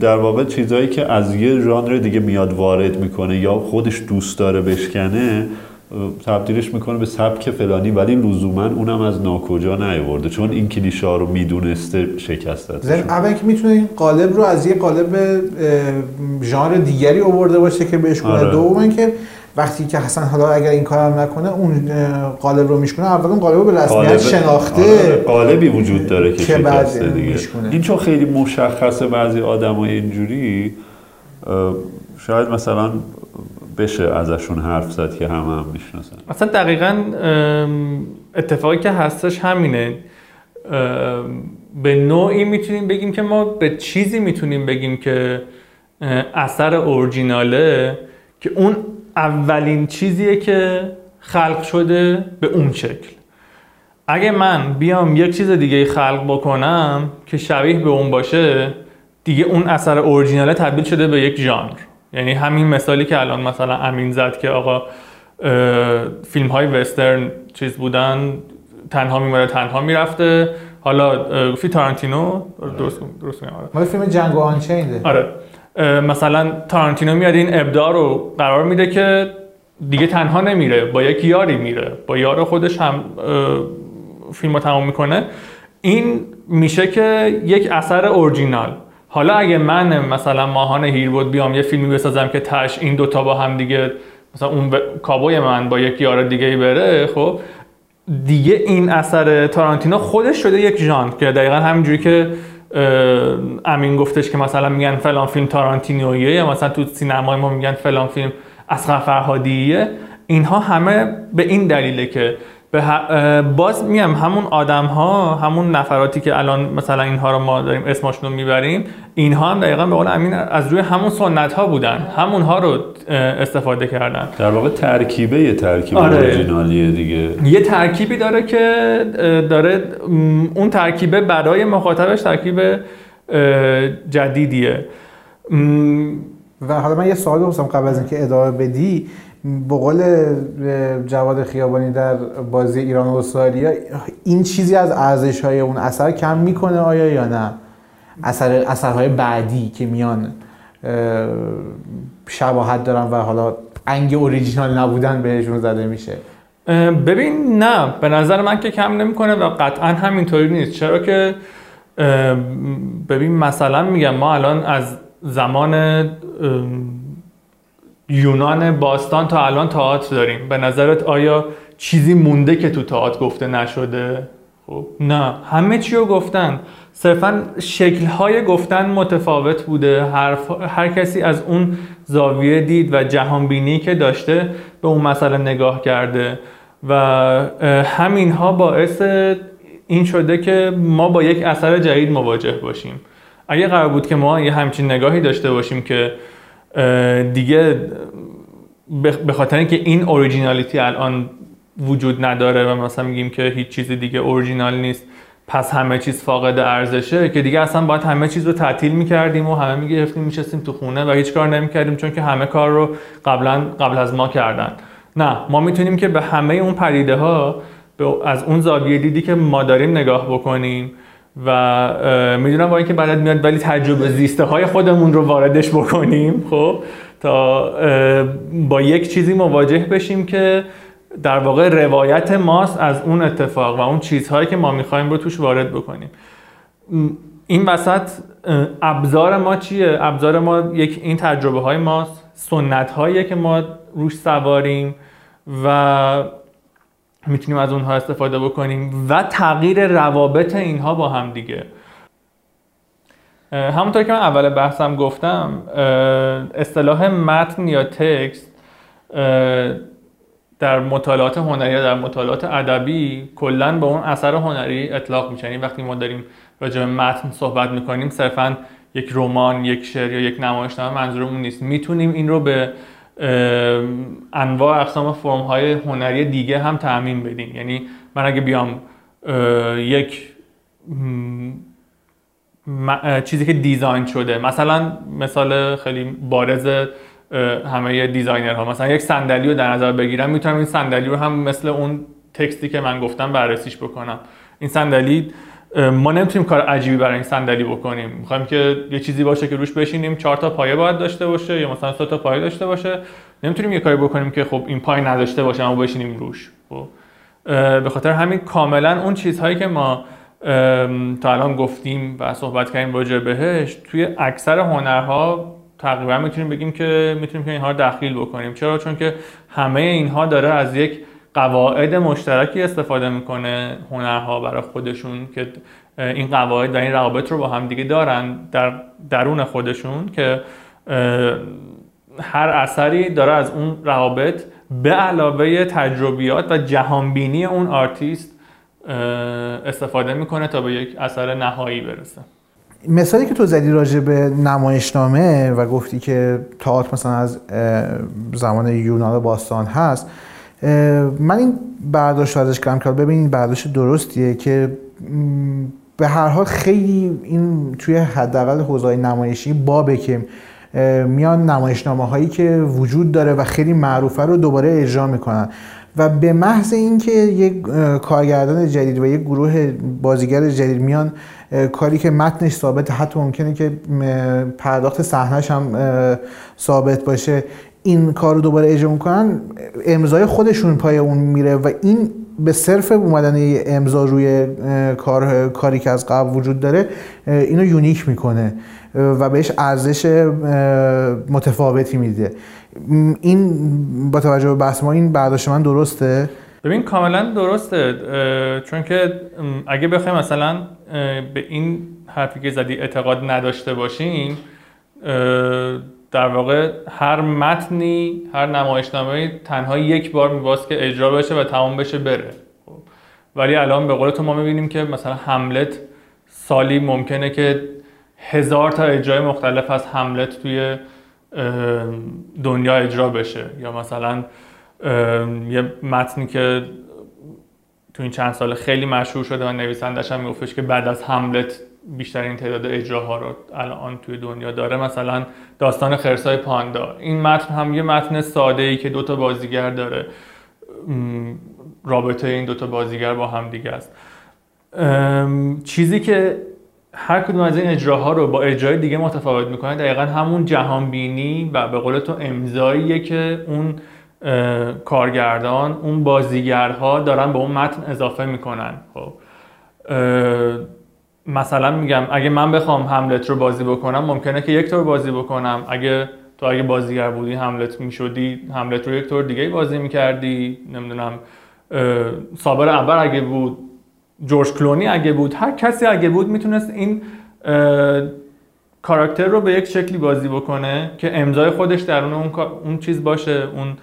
در واقع چیزهایی که از یه ژانر دیگه میاد وارد می‌کنه یا خودش دوست داره بشکنه تبدیلش می‌کنه به سبک فلانی ولی لزوما اونم از ناکجا نیورده چون این کلیشه ها رو می‌دونسته شکسته زن اول که می‌تونه این قالب رو از یه قالب ژانر دیگری آورده باشه که بهش کنه آره. دوم اینکه وقتی که حسن حالا اگر این کارم نکنه اون قالب رو میشکنه اول اون قالب رو به رسمیت شناخته آره، قالبی وجود داره که که بعد شکسته دیگه میشکنه. این چون خیلی مشخصه بعضی آدمای اینجوری شاید مثلا بشه ازشون حرف زد که همه هم می‌شناسن. اصلا دقیقا اتفاقی که هستش همینه. به نوعی می‌تونیم بگیم که ما به چیزی می‌تونیم بگیم که اثر اورجیناله که اون اولین چیزیه که خلق شده به اون شکل. اگه من بیام یک چیز دیگه خلق بکنم که شبیه به اون باشه دیگه اون اثر اورجیناله تبدیل شده به یک ژانر. یعنی همین مثالی که الان مثلا امین زد که آقا فیلم های وسترن چیز بودن تنها میمونه تنها می‌رفته. حالا گفتی تارانتینو درست درست میگم آره. فیلم جنگ و آنچینده. آره. مثلا تارانتینو میاد این ابداع رو قرار میده که دیگه تنها نمیره با یک یاری میره با یار خودش هم فیلم رو تمام می‌کنه. این میشه که یک اثر اورجینال. حالا اگه من مثلا ماهان هیربود بیام یه فیلمی بسازم که تش این دوتا با هم دیگه مثلا اون ب- کابوی من با یک یار دیگه ای بره خب دیگه این اثر تارانتینو خودش شده یک ژانر که دقیقا همینجوری که امین گفتش که مثلا میگن فلان فیلم تارانتینویه یا مثلا تو سینمای ما میگن فلان فیلم اصغر فرهادیه. اینها همه به این دلیله که به ه- باز میگم همون آدم ها همون نفراتی که الان مثلا اینها رو ما داریم اسمشون رو می‌بریم اینها هم دقیقا به قول امین از روی همون سنت ها بودن. همونها رو اه، استفاده کردن. در واقع ترکیبه یه ترکیب آره. اورجینالیه دیگه. یه ترکیبی داره که اه، داره اون ترکیبه برای مخاطبش ترکیب جدیدیه. و حالا من یه سوال بپرسم قبل از اینکه ادامه بدی. به قول جواد خیابانی در بازی ایران و استرالیا این چیزی از ارزش های اون اثر کم می‌کنه آیا یا نه؟ اثر اثرهای بعدی که میان اه، شباهت دارن و حالا انگ اوریجینال نبودن بهشون زده میشه. ببین نه به نظر من که کم نمی‌کنه و قطعا همینطوری نیست. چرا که ببین مثلا میگم ما الان از زمان یونان باستان تا الان تئاتر داریم. به نظرت آیا چیزی مونده که تو تئاتر گفته نشده؟ خب نه. همه چی رو گفتن. صرفا شکل‌های گفتن متفاوت بوده. هر, هر کسی از اون زاویه دید و جهانبینی که داشته به اون مسئله نگاه کرده. و اه، همینها باعث این شده که ما با یک اثر جدید مواجه باشیم. اگه قرار بود که ما یه همچین نگاهی داشته باشیم که دیگه به خاطر اینکه این اوریجینالیتی الان وجود نداره و مثلا میگیم که هیچ چیز دیگه اورجینال نیست پس همه چیز فاقد ارزشه که دیگه اصلا باید همه چیز رو تعطیل می‌کردیم و همه می‌گرفتیم میشستیم تو خونه و هیچ کار نمی‌کردیم چون که همه کار رو قبلا قبل از ما کردن. نه ما می‌تونیم که به همه اون پدیده ها از اون زاویه دیدی که ما داریم نگاه بکنیم. و می‌دونم با اینکه بلد میاد ولی تجربه زیسته های خودمون رو واردش بکنیم خب تا با یک چیزی مواجه بشیم که در واقع روایت ماست از اون اتفاق و اون چیزهایی که ما می‌خوایم رو توش وارد بکنیم این وسط ابزار ما چیه؟ ابزار ما یک این تجربه های ماست سنت هایی که ما روش سواریم و می‌تونیم از اونها استفاده بکنیم و تغییر روابط اینها با هم دیگه. همونطور که من اول بحثم گفتم اصطلاح متن یا تکست در مطالعات هنری در مطالعات ادبی کلا به اون اثر هنری اطلاق میشه. یعنی وقتی ما داریم راجع به متن صحبت می‌کنیم صرفا یک رمان یک شعر یا یک نمایشنامه منظورمون نیست. می‌تونیم این رو به انواع اقسام فرم های هنری دیگه هم تعمین بدیم یعنی من اگه بیام یک چیزی که دیزاین شده مثلا مثال خیلی بارز همه دیزاینرها مثلا یک صندلی رو در نظر بگیرم می‌تونم این صندلی رو هم مثل اون تکستی که من گفتم بررسیش بکنم. این صندلی ما نمی‌تونیم کار عجیبی برای این صندلی بکنیم. می‌خوایم که یه چیزی باشه که روش بشینیم چهار تا پایه باید داشته باشه یا مثلا سه تا پایه داشته باشه. نمی‌تونیم یه کاری بکنیم که خب این پای نداشته باشه اما بشینیم روش. خب. به خاطر همین کاملا اون چیزهایی که ما تا الان گفتیم و صحبت کردیم راجع بهش توی اکثر هنرها تقریبا می‌تونیم بگیم که می‌تونیم که اینها رو دخیل بکنیم. چرا؟ چون که همه اینها داره از یک قواعد مشترکی استفاده می‌کنه هنرها برای خودشون که این قواعد و این روابط رو با هم دیگه دارن در درون خودشون که هر اثری داره از اون روابط به علاوه تجربیات و جهانبینی اون آرتیست استفاده می‌کنه تا به یک اثر نهایی برسه. مثالی که تو زدی راجع به نمایشنامه و گفتی که تئاتر مثلا از زمان یونان باستان هست من این برداشت ازش کردم. که ببین این برداشت درستیه که به هر حال خیلی این توی حداقل حوزه نمایشی بابه که میان نمایشنامه هایی که وجود داره و خیلی معروفه رو دوباره اجرا می‌کنن. و به محض اینکه یک کارگردان جدید و یک گروه بازیگر جدید میان کاری که متنش ثابت حتی ممکنه که پرداخت صحنهش هم ثابت باشه این کار رو دوباره اجرا می‌کنن امضای خودشون پای اون میره و این به صرف اومدن امضا روی کار کاری که از قبل وجود داره اینو یونیک می‌کنه و بهش ارزش متفاوتی میده. این با توجه به بحث ما این برداشت من درسته؟ ببین کاملا درسته چون که اگه بخوایم مثلا به این حرفی که زدی اعتقاد نداشته باشیم در واقع هر متنی هر نمایشنامه تنها یک بار میباست که اجرا بشه و تمام بشه بره. ولی الان به قول تو ما می‌بینیم که مثلا هملت سالی ممکنه که هزار تا اجرای مختلف از هملت توی دنیا اجرا بشه. یا مثلا یه متنی که تو این چند سال خیلی مشهور شده و نویسندش هم میگفتش که بعد از هملت بیشترین تعداد اجراها رو الان توی دنیا داره. مثلا داستان خرسای پاندا. این متن هم یه متن ساده ای که دوتا بازیگر داره. رابطه این دوتا بازیگر با هم دیگه است. چیزی که هر کدوم از این اجراها رو با اجرای دیگه متفاوت می‌کنه دقیقا همون جهان بینی و به قول تو امضاییه که اون کارگردان اون بازیگرها دارن به اون متن اضافه می‌کنن. خب. مثلا میگم اگه من بخوام هملت رو بازی بکنم ممکنه که یک طور بازی بکنم. اگه تو اگه بازیگر بودی هملت می‌شدی هملت رو یک طور دیگه بازی می‌کردی. نمی‌دونم صابر اول اگه بود جورج کلونی اگه بود هر کسی اگه بود می‌تونست این کاراکتر رو به یک شکلی بازی بکنه که امضای خودش در اون اون چیز باشه اون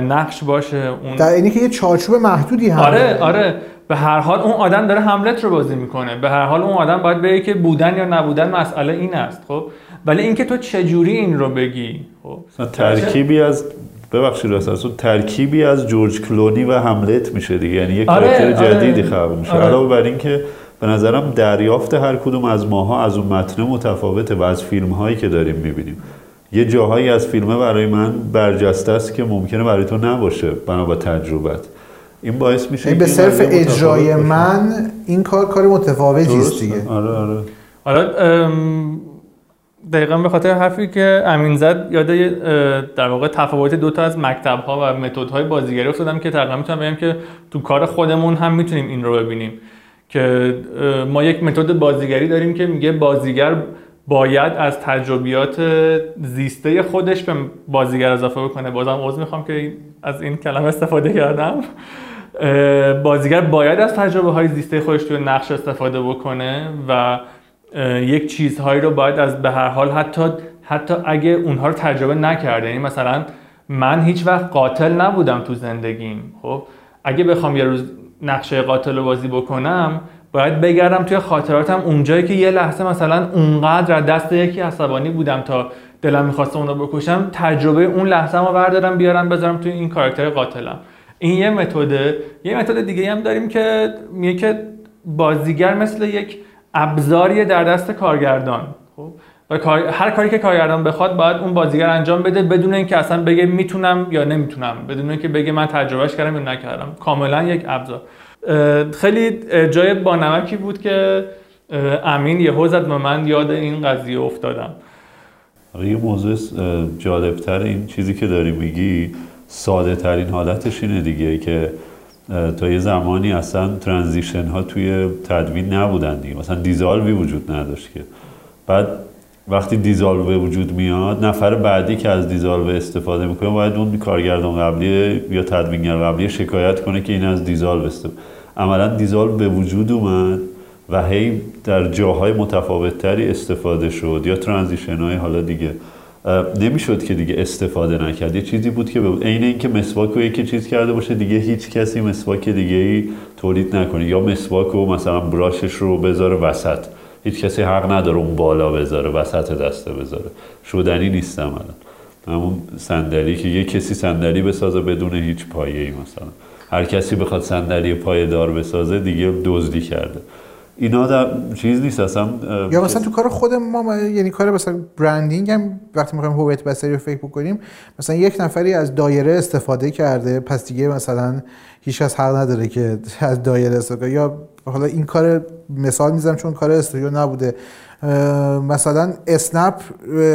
نقش باشه اون در اینی که یه چارچوب محدودی هم آره آره. به هر حال اون آدم داره هملت رو بازی می‌کنه. به هر حال اون آدم باید بگه که بودن یا نبودن مسئله این است خب؟ ولی اینکه تو چجوری این رو بگی خب؟ ترکیبی از ببخشید راست ترکیبی از جورج کلونی و هملت میشه دیگه. یعنی یک آره، کاراکتر آره. جدیدی خلق میشه. آره. علاوه بر اینکه به نظرم دریافت هر کدوم از ماها از اون متن متفاوته و از فیلم هایی که داریم می‌بینیم. یه جاهایی از فیلمه برای من برجسته است که ممکنه برای تو نباشه بنا با تجربت. این باعث میشه به صرف اجرای من این کار کار متفاوتی است دیگه. آره آره. حالا دقیقا به خاطر حرفی که امین زد یاد در واقع تفاوت دو تا از مکتب ها و متد های بازیگری افتادم که تقریبا می‌تونم بگم که تو کار خودمون هم می‌تونیم این رو ببینیم که ما یک متد بازیگری داریم که میگه بازیگر باید از تجربیات زیسته خودش به بازیگر اضافه بکنه. بازم عذر می‌خوام که از این کلمه استفاده کردم. بازیگر باید از تجربه های زیسته خودش توی نقش استفاده بکنه و یک چیزهایی رو باید از به هر حال حتی حتی اگه اونها رو تجربه نکرده. یعنی مثلا من هیچ وقت قاتل نبودم تو زندگیم. خب اگه بخوام یه روز نقشه قاتل رو بازی بکنم باید بگردم توی خاطراتم اونجایی که یه لحظه مثلا اونقدر دست یکی عصبانی بودم تا دلم می‌خواست اون بکشم تجربه اون لحظه رو بردارم بیارم بذارم توی این کاراکتر قاتلم. این یه متده. یه متد دیگه هم داریم که میگه که بازیگر مثل یک ابزاری در دست کارگردان. خب؟ و هر کاری که کارگردان بخواد باید اون بازیگر انجام بده بدون اینکه اصلا بگه می‌تونم یا نمی‌تونم. بدون اینکه بگه من تجربهش کردم یا نکردم. کاملا یک ابزار. خیلی جای بانمکی بود که امین یهو زد و من یاد این قضیه افتادم. یه موضوع جالبتر این چیزی که داری میگی ساده ترین حالتش اینه دیگه که تا یه زمانی اصلا transition ها توی تدوین نبودن دیگه. مثلا dissolve ی وجود نداشت که. بعد وقتی dissolve وجود میاد نفر بعدی که از dissolve استفاده می‌کنه باید اون کارگردان قبلی یا تدوینگر قبلی شکایت کنه که این از dissolve استفاده عملا dissolve به وجود اومد و هی در جاهای متفاوتتری استفاده شد یا transition های حالا دیگه. نمی‌شد که دیگه استفاده نکرد. یه چیزی بود که عین اینکه مسواک رو یکی چیز کرده باشه دیگه هیچ کسی مسواک دیگه ای تولید نکنه. یا مسواک رو مثلا براشش رو بذاره وسط. هیچ کسی حق نداره اون بالا بذاره وسط دسته بذاره. شدنی نیستم الان همون صندلی که یه کسی صندلی بسازه بدون هیچ پایه‌ای مثلا. هر کسی بخواد صندلی پایه دار بسازه دیگه دزدی کرده. اینا در چیز نیست اصلا یا مثلا تو کار خود ما یعنی کار مثلا برندینگ هم وقتی می‌خوایم هویت بصری رو فکر بکنیم مثلا یک نفری از دایره استفاده کرده پس دیگه مثلا هیچ کس حق نداره که از دایره استفاده یا حالا این کار مثال می‌زنم چون کار استودیو نبوده. مثلا اسنپ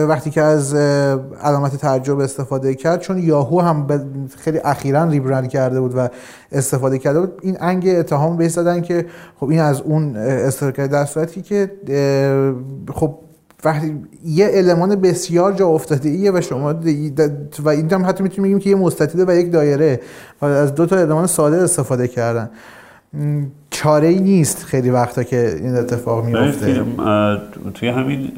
وقتی که از علامت تعجب استفاده کرد چون یاهو هم خیلی اخیرا ریبرند کرده بود و استفاده کرده بود این انگ اتهام بهش زدن که خب این از اون کرده در صورتی که خب وقتی یه المان بسیار جا افتاده ایه و شما و این هم حتی می‌تونیم بگیم که یه مستطیله و یک دایره و از دو تا المان ساده استفاده کردن. چاره ای نیست خیلی وقتا که این اتفاق میفته. توی همین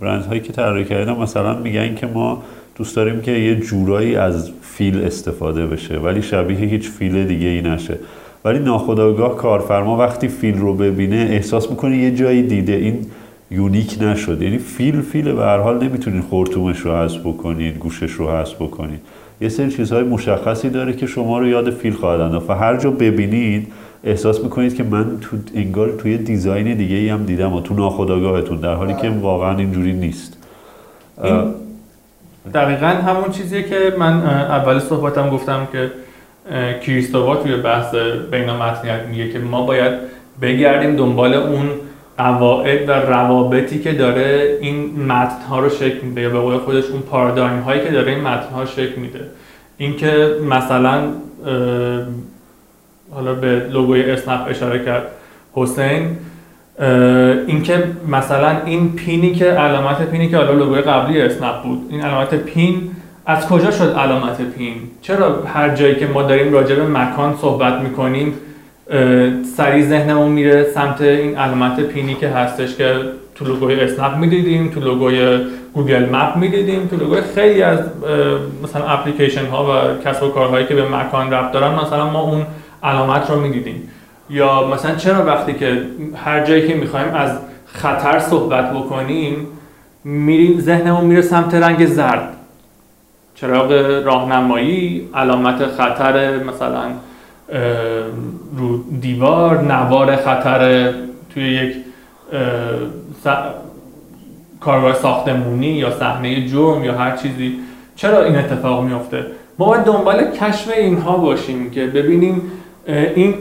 برند هایی که طراحی کردم مثلا میگن که ما دوست داریم که یه جورایی از فیل استفاده بشه ولی شبیه هیچ فیل دیگه ای نشه. ولی ناخداگاه کارفرما وقتی فیل رو ببینه احساس می‌کنه یه جایی دیده این unique نشد یعنی فیل فیل به هر حال نمی‌تونین خرطومش رو حذف بکنید گوشش رو حذف بکنید یه سری چیزهای مشخصی داره که شما رو یاد فیل خواهد انداخت. و هر جا ببینید احساس می‌کنید که من تو انگار توی design دیگه ای هم دیدم و تو ناخودآگاهتون در حالی که واقعا اینجوری نیست. این دقیقا همون چیزیه که من اول صحبتم گفتم که کریستوا توی بحث بینامتنیت میگه که ما باید بگردیم دنبال اون قواعد و روابطی که داره این متن ها رو شکل میده یا به قول خودش اون پارادایم هایی که داره این متن ها شکل میده. اینکه مثلا حالا به لوگوی اسنپ اشاره کرد حسین اینکه مثلا این پینی که علامت پینی که حالا لوگوی قبلی اسنپ بود این علامت پین از کجا شد علامت پین؟ چرا هر جایی که ما داریم راجع به مکان صحبت می‌کنیم سریع ذهنمون میره سمت این علامت pin ی که هستش که تو لوگوی اسنپ می‌دیدیم تو لوگوی گوگل مپ می‌دیدیم تو لوگوی خیلی از مثلا اپلیکیشن ها و کسب و کارهایی که به مکان ربط دارن مثلا ما اون علامت رو می‌دیدیم. یا مثلا چرا وقتی که هر جایی که می‌خوایم از خطر صحبت بکنیم میریم ذهنمون میره سمت رنگ زرد. چراغ راهنمایی علامت خطر مثلا رو دیوار نوار خطر توی یک کارگاه ساختمونی یا صحنه جرم یا هر چیزی. چرا این اتفاق میفته ما باید دنبال کشف اینها باشیم که ببینیم این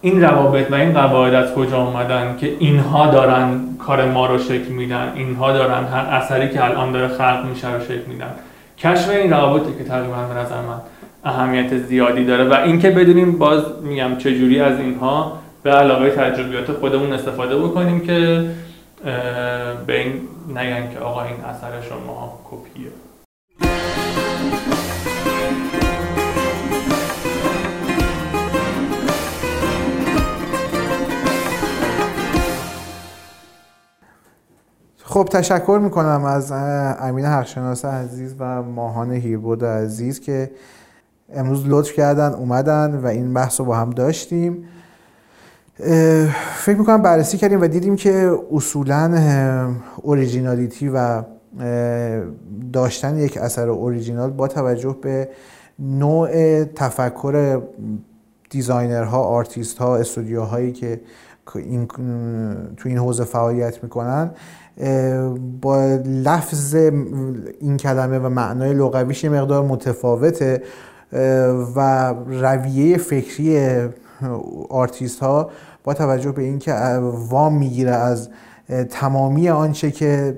این روابط و این قواعد از کجا اومدن که اینها دارن کار ما رو شکل میدن. اینها دارن هر اثری که الان داره خلق میشه رو شکل میدن. کشف این روابطی که تقریبا به نظر من اهمیت زیادی داره و اینکه بدونیم باز میگم چجوری از اینها به علاقه تجربیات خودمون استفاده بکنیم که به این نگن که آقا این اثر شما کپیه. خب تشکر می‌کنم از امین حقشناس عزیز و ماهان هیربود عزیز که امروز لطف کردن اومدن و این بحث رو با هم داشتیم. فکر می‌کنم بررسی کردیم و دیدیم که اصولا originality و داشتن یک اثر اوریجینال با توجه به نوع تفکر designer ها آرتیست ها استودیوهایی که این تو این حوزه فعالیت می‌کنن با لفظ این کلمه و معنای لغویش مقدار متفاوته. و رویه فکری آرتیست ها با توجه به اینکه وام می‌گیره از تمامی آنچه که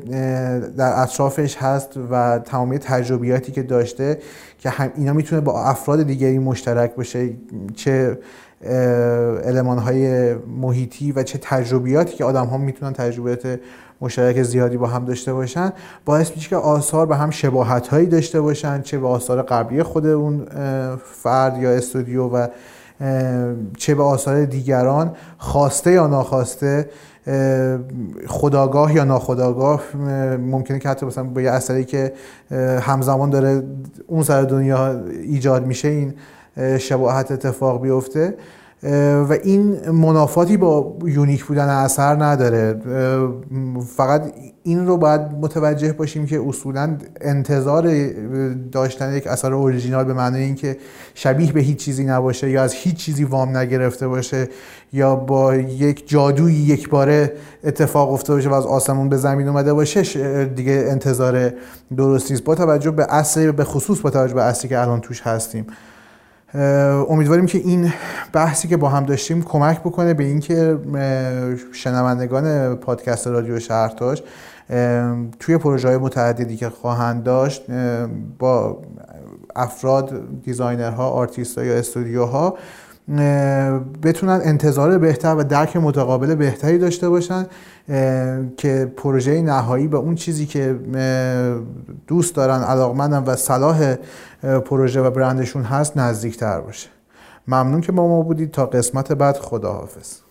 در اطرافش هست و تمامی تجربیاتی که داشته که هم اینا می‌تونه با افراد دیگری مشترک باشه چه علمان های محیطی و چه تجربیاتی که آدم ها می‌تونن تجربیات مشترک زیادی با هم داشته باشن باعث میشه که آثار به هم شباهت هایی داشته باشن چه به آثار قبلی خود اون فرد یا استودیو و چه به آثار دیگران خواسته یا ناخواسته خداگاه یا ناخداگاه ممکنه که حتی مثلا با یه اثری که همزمان داره اون سر دنیا ایجاد میشه این شباهت اتفاق بیفته. و این منافاتی با یونیک بودن اثر نداره. فقط این رو باید متوجه باشیم که اصولا انتظار داشتن یک اثر اوریجینال به معنی اینکه شبیه به هیچ چیزی نباشه یا از هیچ چیزی وام نگرفته باشه یا با یک جادویی یک باره اتفاق افتاده باشه و از آسمون به زمین اومده باشه دیگه انتظار درست نیست. با توجه به اصل به خصوص با توجه به اصلی که الان توش هستیم. امیدواریم که این بحثی که با هم داشتیم کمک بکنه به اینکه شنوندگان پادکست رادیو شهرتاش توی پروژه های متعددی که خواهند داشت با افراد designer ها آرتیست یا استودیوها بتونن انتظار بهتر و درک متقابل بهتری داشته باشن. که پروژه نهایی به اون چیزی که دوست دارن علاقمندن و صلاح پروژه و برندشون هست نزدیکتر باشه. ممنون که با ما بودید. تا قسمت بعد خداحافظ.